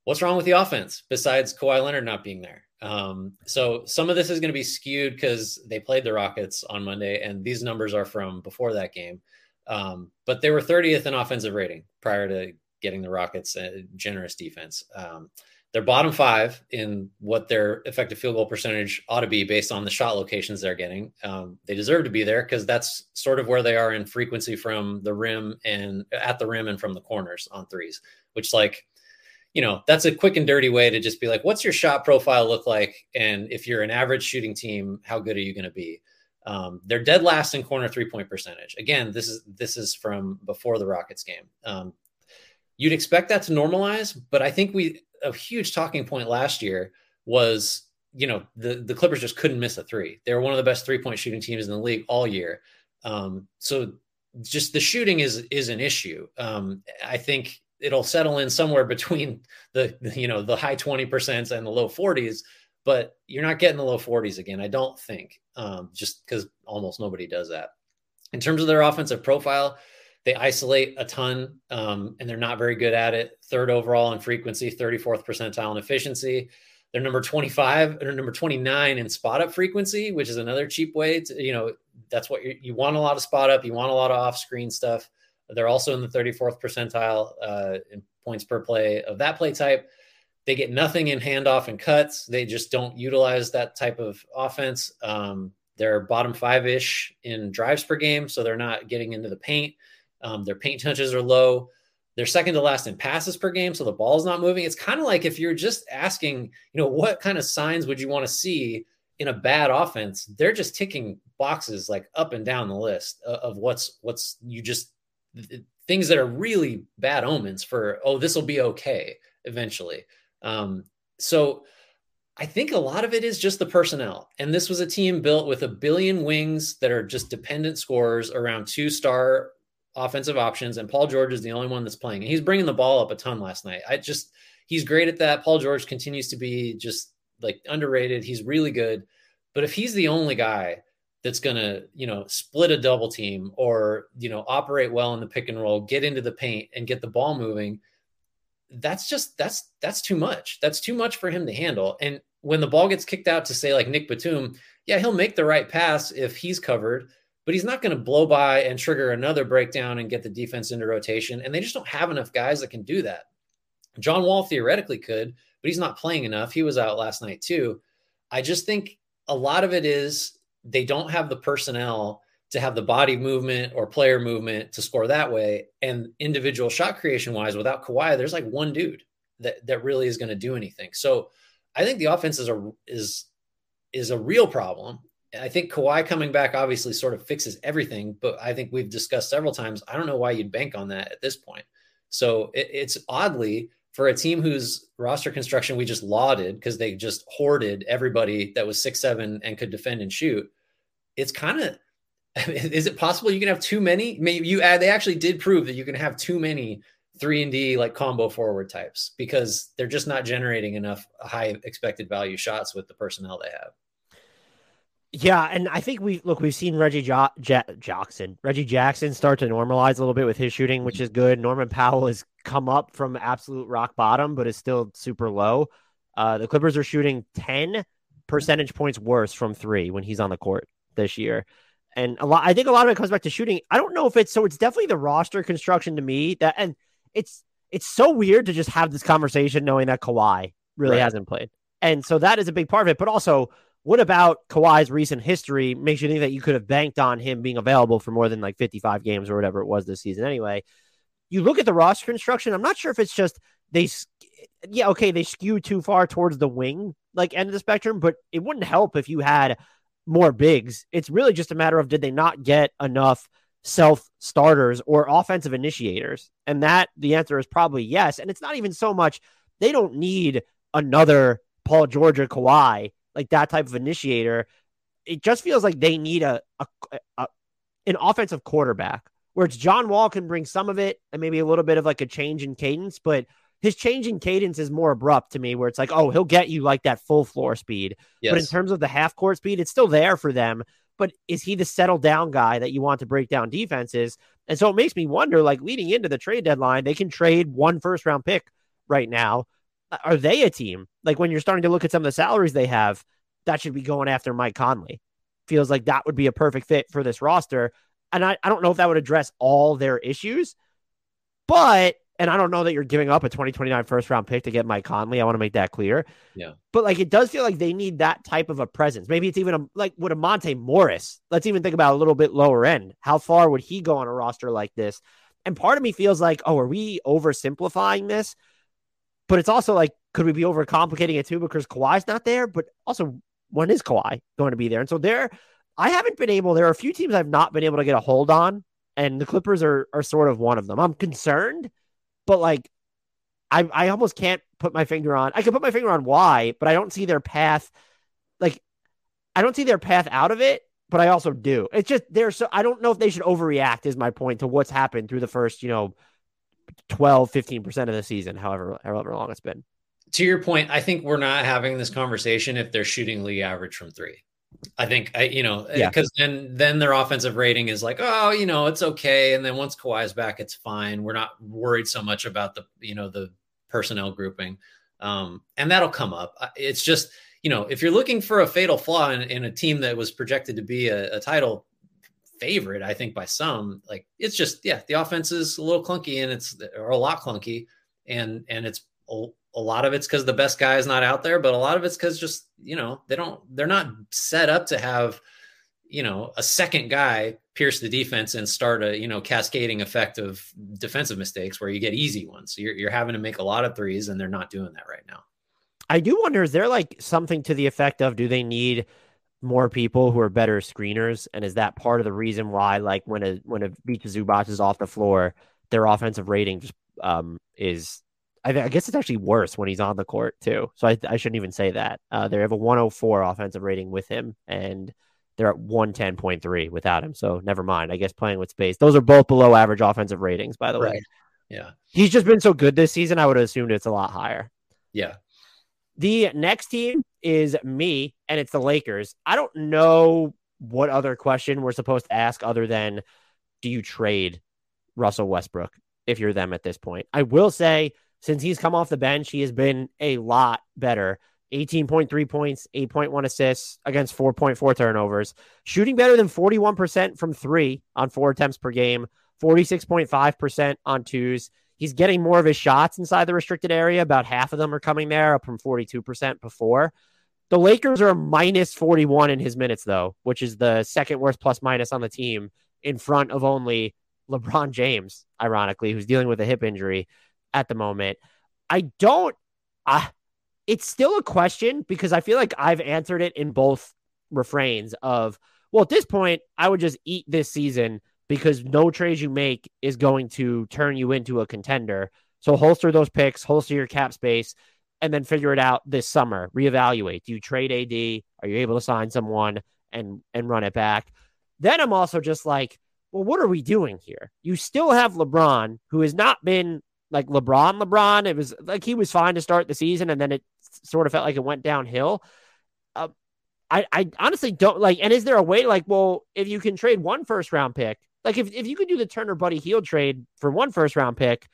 Speaker 2: what's wrong with the offense besides Kawhi Leonard not being there? Um, so some of this is going to be skewed because they played the Rockets on Monday, and these numbers are from before that game. Um, but they were 30th in offensive rating prior to getting the Rockets a generous defense. Um, they're bottom five in what their effective field goal percentage ought to be based on the shot locations they're getting. Um, they deserve to be there because that's sort of where they are in frequency from the rim and at the rim and from the corners on threes, which like, you know, that's a quick and dirty way to just be like, what's your shot profile look like? And if you're an average shooting team, how good are you going to be? Um, they're dead last in corner three point percentage. Again, this is this is from before the Rockets game. Um, you'd expect that to normalize, but I think we a huge talking point last year was you know the the Clippers just couldn't miss a three. They were one of the best three point shooting teams in the league all year. Um, so just the shooting is is an issue. Um, I think it'll settle in somewhere between the, you know the high twenty percent and the low forties, but you're not getting the low forties again. I don't think um, just because almost nobody does that. In terms of their offensive profile, they isolate a ton um, and they're not very good at it. Third overall in frequency, 34th percentile in efficiency. They're number 25 or number 29 in spot up frequency, which is another cheap way to, you know, that's what you want a lot of spot up. You want a lot of off screen stuff. They're also in the 34th percentile uh, in points per play of that play type. They get nothing in handoff and cuts. They just don't utilize that type of offense. Um, they're bottom five ish in drives per game, so they're not getting into the paint. Um, their paint touches are low. They're second to last in passes per game, so the ball's not moving. It's kind of like if you're just asking, you know, what kind of signs would you want to see in a bad offense? They're just ticking boxes like up and down the list of what's what's you just things that are really bad omens for oh this will be okay eventually. Um, so I think a lot of it is just the personnel. And this was a team built with a billion wings that are just dependent scorers around two star offensive options, and Paul George is the only one that's playing. And he's bringing the ball up a ton last night. I just he's great at that. Paul George continues to be just like underrated. He's really good, but if he's the only guy that's going to you know split a double team or you know operate well in the pick and roll, get into the paint and get the ball moving, that's just that's that's too much. That's too much for him to handle. And when the ball gets kicked out to say like Nick Batum, yeah, he'll make the right pass if he's covered but he's not going to blow by and trigger another breakdown and get the defense into rotation. And they just don't have enough guys that can do that. John Wall theoretically could, but he's not playing enough. He was out last night too. I just think a lot of it is they don't have the personnel to have the body movement or player movement to score that way. And individual shot creation wise, without Kawhi, there's like one dude that, that really is going to do anything. So I think the offense is a is is a real problem. I think Kawhi coming back obviously sort of fixes everything, but I think we've discussed several times. I don't know why you'd bank on that at this point. So it, it's oddly for a team whose roster construction we just lauded because they just hoarded everybody that was six seven and could defend and shoot. It's kind of is it possible you can have too many? Maybe you add. They actually did prove that you can have too many three and D like combo forward types because they're just not generating enough high expected value shots with the personnel they have.
Speaker 1: Yeah, and I think we look we've seen Reggie jo- Jackson, Reggie Jackson start to normalize a little bit with his shooting, which is good. Norman Powell has come up from absolute rock bottom, but is still super low. Uh, the Clippers are shooting ten percentage points worse from three when he's on the court this year, and a lot. I think a lot of it comes back to shooting. I don't know if it's so. It's definitely the roster construction to me that, and it's it's so weird to just have this conversation knowing that Kawhi really right. hasn't played, and so that is a big part of it. But also what about Kawhi's recent history makes you think that you could have banked on him being available for more than like 55 games or whatever it was this season anyway? You look at the roster construction, I'm not sure if it's just they, yeah, okay, they skew too far towards the wing, like end of the spectrum, but it wouldn't help if you had more bigs. It's really just a matter of did they not get enough self starters or offensive initiators? And that the answer is probably yes. And it's not even so much they don't need another Paul George or Kawhi like that type of initiator. It just feels like they need a, a, a an offensive quarterback where it's John Wall can bring some of it and maybe a little bit of like a change in cadence, but his change in cadence is more abrupt to me, where it's like, oh, he'll get you like that full floor speed. Yes. But in terms of the half court speed, it's still there for them. But is he the settle down guy that you want to break down defenses? And so it makes me wonder, like leading into the trade deadline, they can trade one first round pick right now are they a team? Like when you're starting to look at some of the salaries they have, that should be going after Mike Conley. Feels like that would be a perfect fit for this roster. And I, I don't know if that would address all their issues, but And I don't know that you're giving up a 2029 first round pick to get Mike Conley. I want to make that clear.
Speaker 2: Yeah.
Speaker 1: But like it does feel like they need that type of a presence. Maybe it's even a, like would a Monte Morris. Let's even think about a little bit lower end. How far would he go on a roster like this? And part of me feels like, oh, are we oversimplifying this? But it's also like, could we be overcomplicating it too because Kawhi's not there? But also, when is Kawhi going to be there? And so there, I haven't been able. There are a few teams I've not been able to get a hold on, and the Clippers are are sort of one of them. I'm concerned, but like, I I almost can't put my finger on. I can put my finger on why, but I don't see their path. Like, I don't see their path out of it but I also do. It's just there's so I don't know if they should overreact is my point to what's happened through the first, you know, 12, 15% of the season, however however long it's been.
Speaker 2: To your point, I think we're not having this conversation if they're shooting league average from 3. I think I, you know, because yeah. then then their offensive rating is like, oh, you know, it's okay. And then once Kawhi's back, it's fine. We're not worried so much about the, you know, the personnel grouping, um, and that'll come up. It's just you know, if you're looking for a fatal flaw in, in a team that was projected to be a, a, title favorite, I think by some, like it's just yeah, the offense is a little clunky and it's or a lot clunky, and and it's a, a lot of it's because the best guy is not out there, but a lot of it's because just you know they don't they're not set up to have you know a second guy pierce the defense and start a you know cascading effect of defensive mistakes where you get easy ones. So you're you're having to make a lot of threes, and they're not doing that right now.
Speaker 1: I do wonder is there like something to the effect of do they need more people who are better screeners and is that part of the reason why like when a when a Ivica Zubac is off the floor their offensive rating just um is I, I, guess it's actually worse when he's on the court too. So I, I shouldn't even say that. Uh, they have a 104 offensive rating with him and they're at 110.3 without him. So never mind. I guess playing with space. Those are both below average offensive ratings by the right. way
Speaker 2: yeah.
Speaker 1: He's just been so good this season I would have assumed it's a lot higher.
Speaker 2: Yeah.
Speaker 1: The next team is me, and it's the Lakers. I don't know what other question we're supposed to ask other than do you trade Russell Westbrook if you're them at this point? I will say, since he's come off the bench, he has been a lot better. 18.3 points, 8.1 assists against 4.4 turnovers, shooting better than 41% from three on four attempts per game, 46.5% on twos. He's getting more of his shots inside the restricted area. About half of them are coming there, up from 42% before. The Lakers are minus 41 in his minutes, though, which is the second worst plus minus on the team in front of only LeBron James, ironically, who's dealing with a hip injury at the moment. I don't, uh, it's still a question because I feel like I've answered it in both refrains of, well, at this point, I would just eat this season because no trade you make is going to turn you into a contender. So holster those picks, holster your cap space, and then figure it out this summer. Reevaluate. Do you trade AD? Are you able to sign someone and and run it back? Then I'm also just like, well, what are we doing here? You still have LeBron, who has not been like LeBron. LeBron, it was like he was fine to start the season, and then it sort of felt like it went downhill. Uh, I, I honestly don't like. And is there a way, like, well, if you can trade one first round pick like if, if you could do the Turner Buddy Hield trade for one first round pick,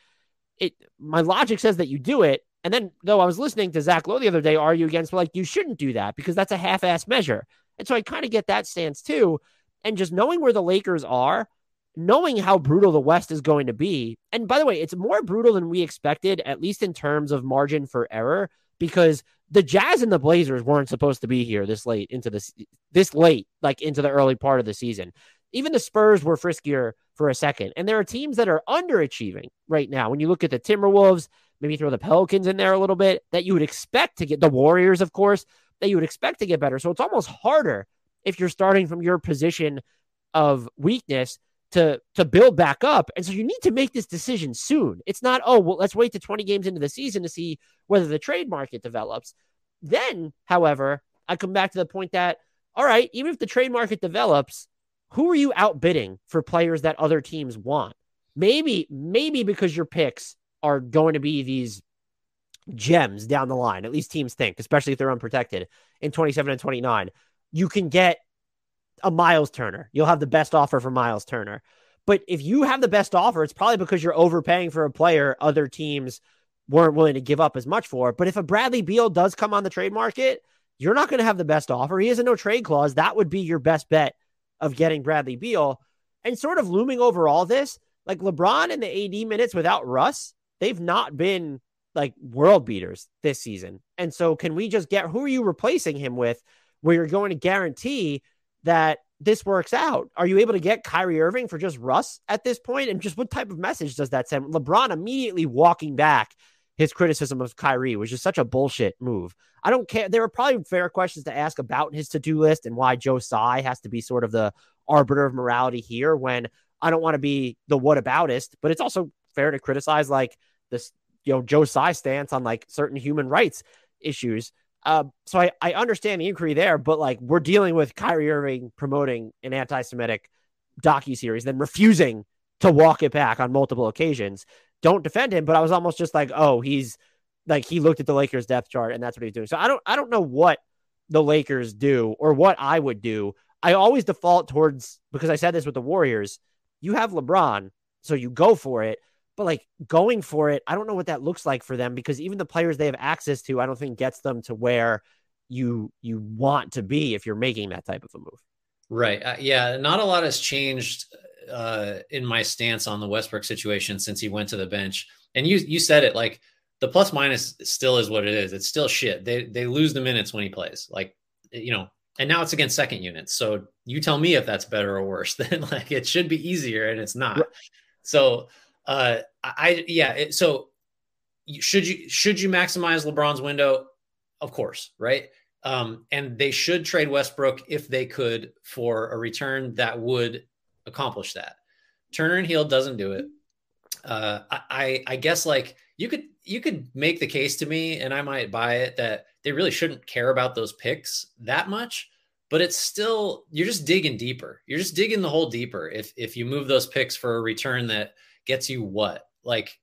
Speaker 1: it my logic says that you do it. And then though I was listening to Zach Lowe the other day argue against like you shouldn't do that because that's a half ass measure. And so I kind of get that stance too. And just knowing where the Lakers are, knowing how brutal the West is going to be. And by the way, it's more brutal than we expected, at least in terms of margin for error, because the Jazz and the Blazers weren't supposed to be here this late into this this late, like into the early part of the season. Even the Spurs were friskier for a second. And there are teams that are underachieving right now. When you look at the Timberwolves, maybe throw the Pelicans in there a little bit, that you would expect to get the Warriors, of course, that you would expect to get better. So it's almost harder if you're starting from your position of weakness to to build back up. And so you need to make this decision soon. It's not, oh, well, let's wait to 20 games into the season to see whether the trade market develops. Then, however, I come back to the point that, all right, even if the trade market develops, who are you outbidding for players that other teams want? Maybe, maybe because your picks are going to be these gems down the line, at least teams think, especially if they're unprotected in 27 and 29. You can get a Miles Turner. You'll have the best offer for Miles Turner. But if you have the best offer, it's probably because you're overpaying for a player other teams weren't willing to give up as much for. But if a Bradley Beal does come on the trade market, you're not going to have the best offer. He has a no trade clause. That would be your best bet of getting Bradley Beal. And sort of looming over all this, like LeBron in the AD minutes without Russ they've not been like world beaters this season. And so, can we just get who are you replacing him with where you're going to guarantee that this works out? Are you able to get Kyrie Irving for just Russ at this point? And just what type of message does that send? LeBron immediately walking back his criticism of Kyrie was just such a bullshit move. I don't care. There are probably fair questions to ask about his to do list and why Joe Tsai has to be sort of the arbiter of morality here when I don't want to be the whataboutist, but it's also fair to criticize like this, you know, Joe Tsai stance on like certain human rights issues. Uh, so I, I understand the inquiry there, but like we're dealing with Kyrie Irving promoting an anti-Semitic docu series, then refusing to walk it back on multiple occasions. Don't defend him, but I was almost just like, oh, he's like he looked at the Lakers depth chart and that's what he's doing. So I don't I don't know what the Lakers do or what I would do. I always default towards because I said this with the Warriors. You have LeBron, so you go for it. But like going for it, I don't know what that looks like for them because even the players they have access to, I don't think gets them to where you you want to be if you're making that type of a move.
Speaker 2: Right. Uh, yeah. Not a lot has changed uh, in my stance on the Westbrook situation since he went to the bench. And you you said it like the plus minus still is what it is. It's still shit. They they lose the minutes when he plays. Like you know, and now it's against second units. So you tell me if that's better or worse. Then like it should be easier, and it's not. So uh, I yeah. It, so should you should you maximize LeBron's window? Of course, right. Um, and they should trade Westbrook if they could for a return that would accomplish that. Turner and Hield doesn't do it. Uh, I I guess like you could you could make the case to me, and I might buy it that they really shouldn't care about those picks that much. But it's still you're just digging deeper. You're just digging the hole deeper if if you move those picks for a return that gets you what? Like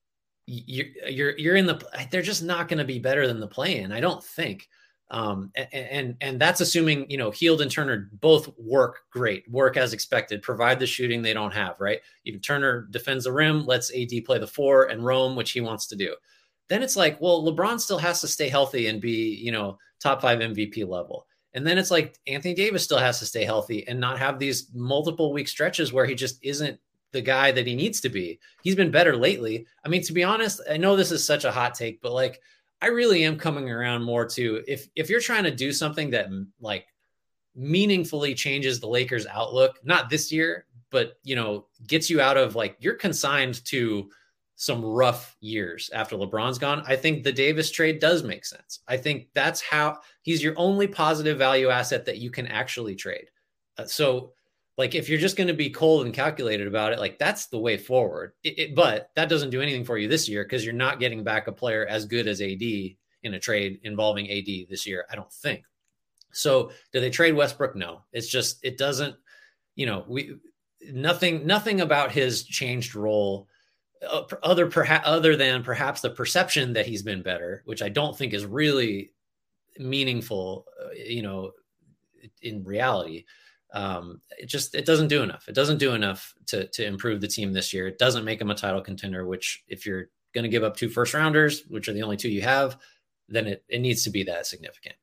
Speaker 2: you're you're you're in the they're just not going to be better than the play in. I don't think. Um, and, and and that's assuming you know Hield and Turner both work great, work as expected, provide the shooting they don't have. Right? Even Turner defends the rim, lets AD play the four, and roam, which he wants to do. Then it's like, well, LeBron still has to stay healthy and be you know top five MVP level. And then it's like Anthony Davis still has to stay healthy and not have these multiple week stretches where he just isn't the guy that he needs to be. He's been better lately. I mean, to be honest, I know this is such a hot take, but like I really am coming around more to if if you're trying to do something that like meaningfully changes the Lakers outlook, not this year, but you know, gets you out of like you're consigned to some rough years after LeBron's gone. I think the Davis trade does make sense. I think that's how he's your only positive value asset that you can actually trade. Uh, so like if you're just going to be cold and calculated about it like that's the way forward. It, it, but that doesn't do anything for you this year because you're not getting back a player as good as ad in a trade involving ad this year i don't think. So do they trade westbrook? No. It's just it doesn't you know we nothing nothing about his changed role uh, other perhaps other than perhaps the perception that he's been better which i don't think is really meaningful uh, you know in reality um, it just it doesn't do enough. It doesn't do enough to to improve the team this year. It doesn't make them a title contender. Which if you're going to give up two first rounders, which are the only two you have, then it it needs to be that significant.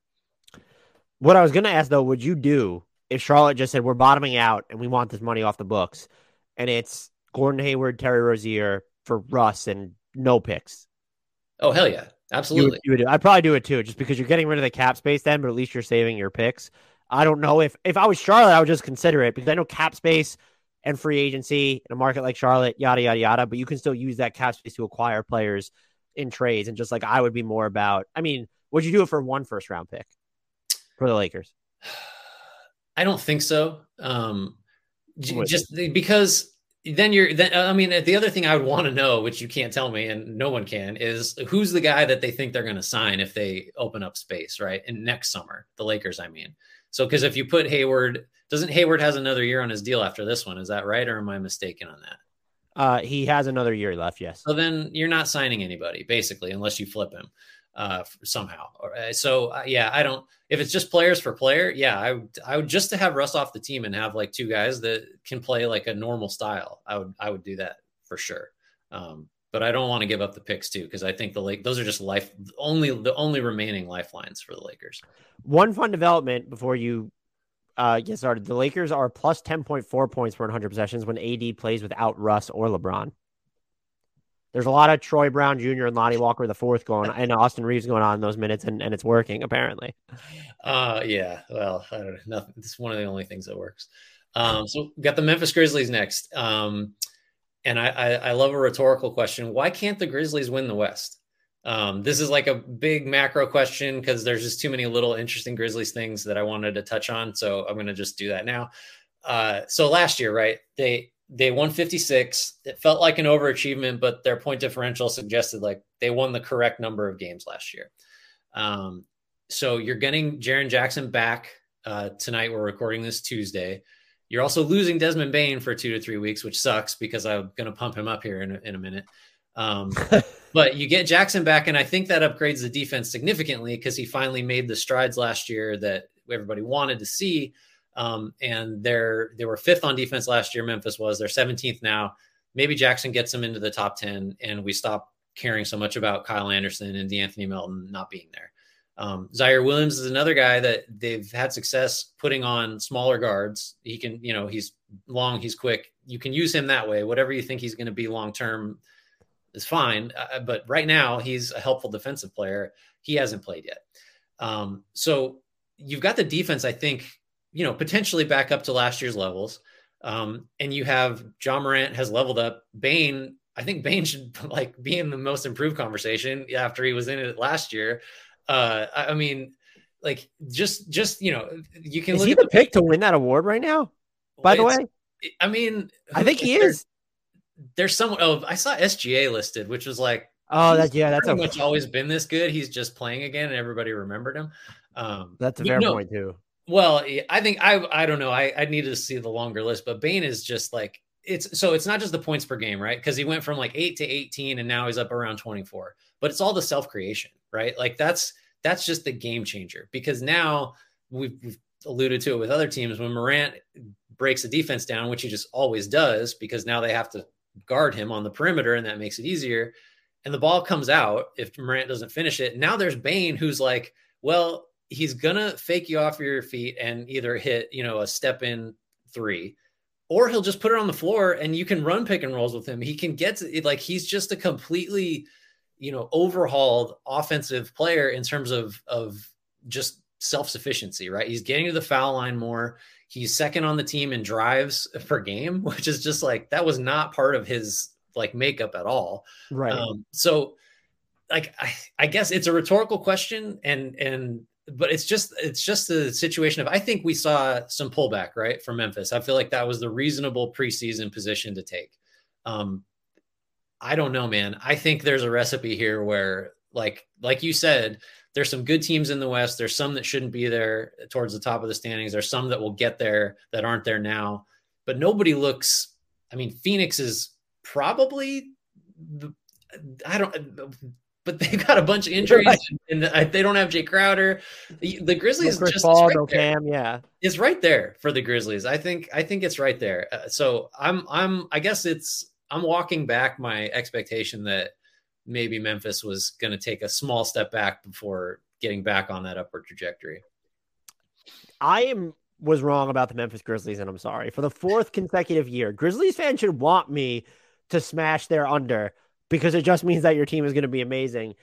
Speaker 1: What I was going to ask though, would you do if Charlotte just said we're bottoming out and we want this money off the books, and it's Gordon Hayward, Terry Rozier for Russ and no picks?
Speaker 2: Oh hell yeah, absolutely.
Speaker 1: You would, you would I'd probably do it too, just because you're getting rid of the cap space then, but at least you're saving your picks. I don't know if if I was Charlotte, I would just consider it because I know cap space and free agency in a market like Charlotte, yada yada yada. But you can still use that cap space to acquire players in trades, and just like I would be more about. I mean, would you do it for one first round pick for the Lakers?
Speaker 2: I don't think so. Um, just because then you're then I mean the other thing I would want to know, which you can't tell me and no one can, is who's the guy that they think they're going to sign if they open up space, right? And next summer, the Lakers, I mean. So, because if you put Hayward, doesn't Hayward has another year on his deal after this one? Is that right, or am I mistaken on that?
Speaker 1: Uh, he has another year left. Yes.
Speaker 2: So then you're not signing anybody basically, unless you flip him uh, somehow. Uh, so uh, yeah, I don't. If it's just players for player, yeah, I would. I would just to have Russ off the team and have like two guys that can play like a normal style. I would. I would do that for sure. Um, but I don't want to give up the picks too because I think the Lake those are just life only the only remaining lifelines for the Lakers.
Speaker 1: One fun development before you uh, get started: the Lakers are plus ten point four points per one hundred possessions when AD plays without Russ or LeBron. There's a lot of Troy Brown Jr. and Lonnie Walker the fourth going and Austin Reaves going on in those minutes, and, and it's working apparently.
Speaker 2: Uh, yeah. Well, I don't know. Nothing. It's one of the only things that works. Um, so got the Memphis Grizzlies next. Um, and I, I, I love a rhetorical question. Why can't the Grizzlies win the West? Um, this is like a big macro question because there's just too many little interesting Grizzlies things that I wanted to touch on. So I'm going to just do that now. Uh, so last year, right? They they won 56. It felt like an overachievement, but their point differential suggested like they won the correct number of games last year. Um, so you're getting Jaren Jackson back uh, tonight. We're recording this Tuesday. You're also losing Desmond Bane for two to three weeks, which sucks because I'm going to pump him up here in a, in a minute. Um, but you get Jackson back, and I think that upgrades the defense significantly because he finally made the strides last year that everybody wanted to see. Um, and they're they were fifth on defense last year. Memphis was they're 17th now. Maybe Jackson gets them into the top 10, and we stop caring so much about Kyle Anderson and De'Anthony Melton not being there. Um, Ziaire Williams is another guy that they've had success putting on smaller guards. He can, you know, he's long, he's quick. You can use him that way. Whatever you think he's going to be long term is fine. Uh, but right now, he's a helpful defensive player. He hasn't played yet. Um, so you've got the defense, I think, you know, potentially back up to last year's levels. Um, and you have Ja Morant has leveled up. Bane, I think Bane should like be in the most improved conversation after he was in it last year. Uh, I mean, like just just you know, you can
Speaker 1: is
Speaker 2: look
Speaker 1: he
Speaker 2: at
Speaker 1: the pick to win that award right now? By the way,
Speaker 2: I mean,
Speaker 1: I think he is.
Speaker 2: There's someone. Oh, I saw SGA listed, which was like,
Speaker 1: oh, that yeah, that's
Speaker 2: pretty
Speaker 1: a,
Speaker 2: much always been this good. He's just playing again, and everybody remembered him. Um,
Speaker 1: that's a fair
Speaker 2: no,
Speaker 1: point too.
Speaker 2: Well, I think I I don't know. I I needed to see the longer list, but Bane is just like it's so it's not just the points per game, right? Because he went from like eight to eighteen, and now he's up around twenty four. But it's all the self creation, right? Like that's that's just the game changer because now we've, we've alluded to it with other teams when Morant breaks the defense down, which he just always does because now they have to guard him on the perimeter and that makes it easier. And the ball comes out if Morant doesn't finish it. Now there's Bane who's like, well, he's gonna fake you off your feet and either hit, you know, a step in three, or he'll just put it on the floor and you can run pick and rolls with him. He can get to like he's just a completely, you know, overhauled offensive player in terms of of just self-sufficiency, right? He's getting to the foul line more. He's second on the team in drives per game, which is just like that was not part of his like makeup at all.
Speaker 1: Right.
Speaker 2: Um, so like I, I guess it's a rhetorical question and and but it's just it's just the situation of I think we saw some pullback right from Memphis. I feel like that was the reasonable preseason position to take. Um, I don't know, man. I think there's a recipe here where, like like you said, there's some good teams in the West. There's some that shouldn't be there towards the top of the standings. There's some that will get there that aren't there now. But nobody looks. I mean, Phoenix is probably. The, I don't but they've got a bunch of injuries right. and they don't have Jae Crowder. The, the Grizzlies
Speaker 1: no
Speaker 2: just
Speaker 1: Paul,
Speaker 2: right
Speaker 1: no Cam, yeah,
Speaker 2: is right there for the Grizzlies. I think I think it's right there. Uh, so I'm I'm I guess it's I'm walking back my expectation that maybe Memphis was going to take a small step back before getting back on that upward trajectory.
Speaker 1: I am was wrong about the Memphis Grizzlies, and I'm sorry for the fourth consecutive year. Grizzlies fans should want me to smash their under because it just means that your team is going to be amazing.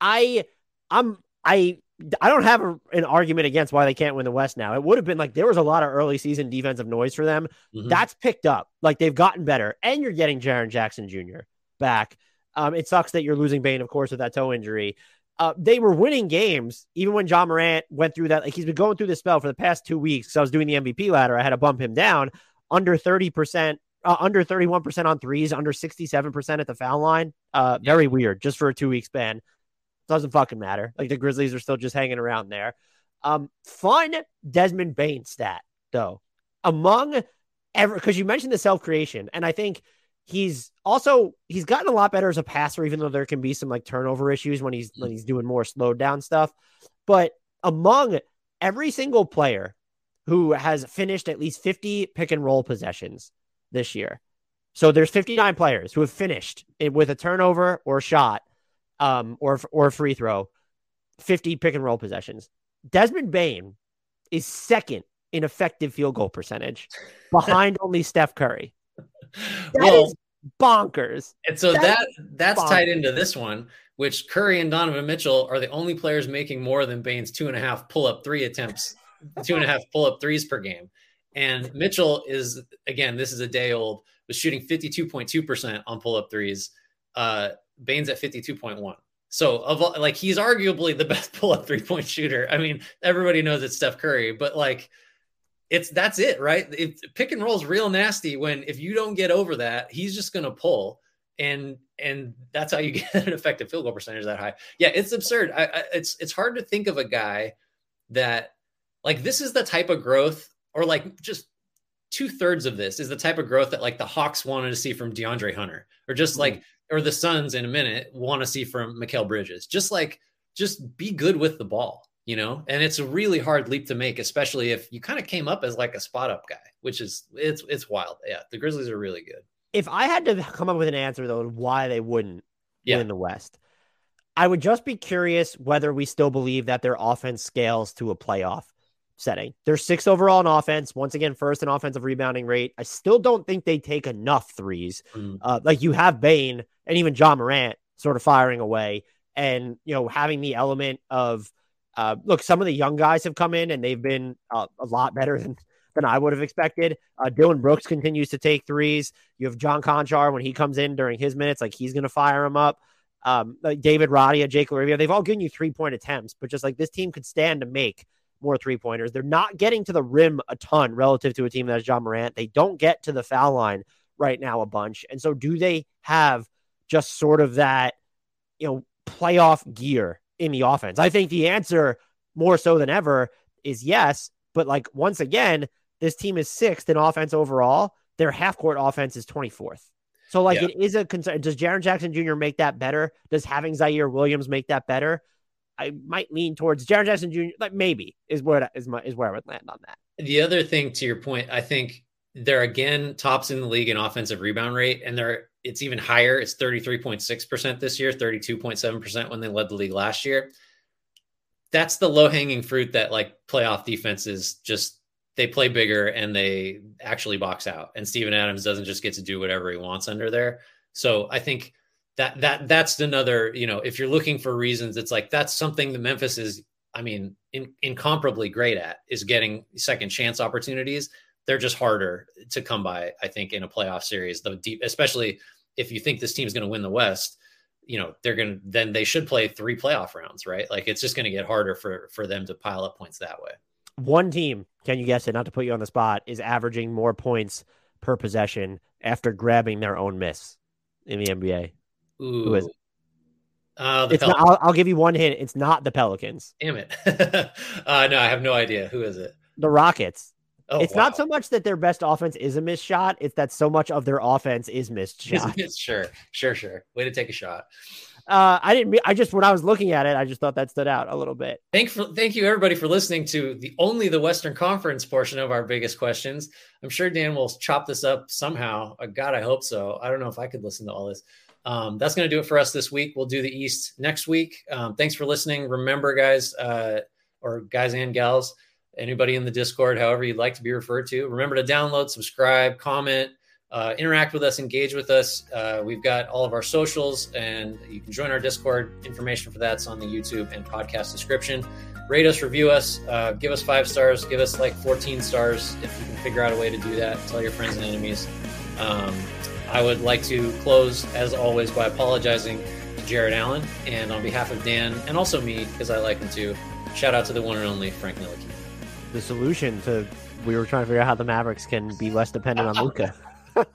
Speaker 1: I I'm I I don't have a, an argument against why they can't win the West now. It would have been like there was a lot of early season defensive noise for them. Mm-hmm. That's picked up. Like they've gotten better, and you're getting Jaren Jackson Jr. back. Um, it sucks that you're losing Bane, of course, with that toe injury. Uh, they were winning games even when Ja Morant went through that. Like he's been going through this spell for the past two weeks. So I was doing the MVP ladder. I had to bump him down under 30% uh, under 31% on threes, under 67% at the foul line. Uh, very weird just for a two week span. Doesn't fucking matter. Like the Grizzlies are still just hanging around there. Um, fun Desmond Bane stat though. Among ever, because you mentioned the self creation, and I think he's also he's gotten a lot better as a passer, even though there can be some like turnover issues when he's when he's doing more slowed down stuff. But among every single player who has finished at least 50 pick and roll possessions this year. So there's 59 players who have finished with a turnover or shot um, or or free throw, 50 pick and roll possessions. Desmond Bane is second in effective field goal percentage, behind only Steph Curry. That
Speaker 2: well,
Speaker 1: is bonkers.
Speaker 2: And so that's that that's bonkers. tied into this one, which Curry and Donovan Mitchell are the only players making more than Bane's two and a half pull up three attempts, two and a half pull up threes per game. And Mitchell is again, this is a day old, was shooting 52.2% on pull up threes. Uh, Bane's at 52.1. So of like he's arguably the best pull up three point shooter. I mean, everybody knows it's Steph Curry, but like it's that's it, right? Pick and roll is real nasty when if you don't get over that, he's just going to pull, and and that's how you get an effective field goal percentage that high. Yeah, it's absurd. I, I, it's it's hard to think of a guy that like this is the type of growth, or like just two thirds of this is the type of growth that like the Hawks wanted to see from De'Andre Hunter, or just mm-hmm. like or the Suns in a minute want to see from Mikal Bridges. Just like just be good with the ball you know and it's a really hard leap to make especially if you kind of came up as like a spot up guy which is it's it's wild yeah the grizzlies are really good
Speaker 1: if i had to come up with an answer though why they wouldn't yeah. win the west i would just be curious whether we still believe that their offense scales to a playoff setting they're sixth overall in offense once again first in offensive rebounding rate i still don't think they take enough threes mm. uh, like you have bane and even Ja morant sort of firing away and you know having the element of uh, look, some of the young guys have come in and they've been uh, a lot better than than I would have expected. Uh, Dillon Brooks continues to take threes. You have John Konchar when he comes in during his minutes, like he's going to fire him up. Um, like David Roddy, Jake LaRavia, they've all given you three point attempts, but just like this team could stand to make more three pointers. They're not getting to the rim a ton relative to a team that has Ja Morant. They don't get to the foul line right now a bunch. And so, do they have just sort of that, you know, playoff gear in the offense? I think the answer more so than ever is yes. But like once again, this team is sixth in offense overall. Their half court offense is 24th. So like yeah. it is a concern. Does Jaren Jackson Jr. make that better? Does having Ziaire Williams make that better? I might lean towards Jaren Jackson Jr. Like maybe is where is my is where I would land on that.
Speaker 2: The other thing to your point, I think they're again tops in the league in offensive rebound rate, and they're it's even higher. It's 33.6% this year, 32.7% when they led the league last year. That's the low hanging fruit that like playoff defenses just they play bigger and they actually box out. And Steven Adams doesn't just get to do whatever he wants under there. So I think that that that's another, you know, if you're looking for reasons, it's like that's something that Memphis is, I mean, in, incomparably great at is getting second chance opportunities they're just harder to come by. I think in a playoff series, the deep, especially if you think this team is going to win the West, you know they're going to then they should play three playoff rounds, right? Like it's just going to get harder for for them to pile up points that way.
Speaker 1: One team, can you guess it? Not to put you on the spot, is averaging more points per possession after grabbing their own miss in the NBA.
Speaker 2: Ooh. Who is it?
Speaker 1: Uh, it's not, I'll, I'll, give you one hint. It's not the Pelicans.
Speaker 2: Damn it! uh, no, I have no idea. Who is it?
Speaker 1: The Rockets. Oh, it's wow. not so much that their best offense is a missed shot; it's that so much of their offense is missed shots.
Speaker 2: sure, sure, sure. Way to take a shot.
Speaker 1: Uh, I didn't. I just when I was looking at it, I just thought that stood out a little bit.
Speaker 2: Thank for, thank you everybody for listening to the only the Western Conference portion of our biggest questions. I'm sure Dan will chop this up somehow. Uh, God, I hope so. I don't know if I could listen to all this. Um, that's going to do it for us this week. We'll do the East next week. Um, thanks for listening. Remember, guys, uh, or guys and gals anybody in the Discord, however you'd like to be referred to. Remember to download, subscribe, comment, uh, interact with us, engage with us. Uh, we've got all of our socials, and you can join our Discord. Information for that's on the YouTube and podcast description. Rate us, review us, uh, give us five stars, give us like 14 stars if you can figure out a way to do that. Tell your friends and enemies. Um, I would like to close, as always, by apologizing to Jared Allen, and on behalf of Dan and also me, because I like him too. Shout out to the one and only Frank Ntilikina
Speaker 1: the solution to we were trying to figure out how the Mavericks can be less dependent on Luka.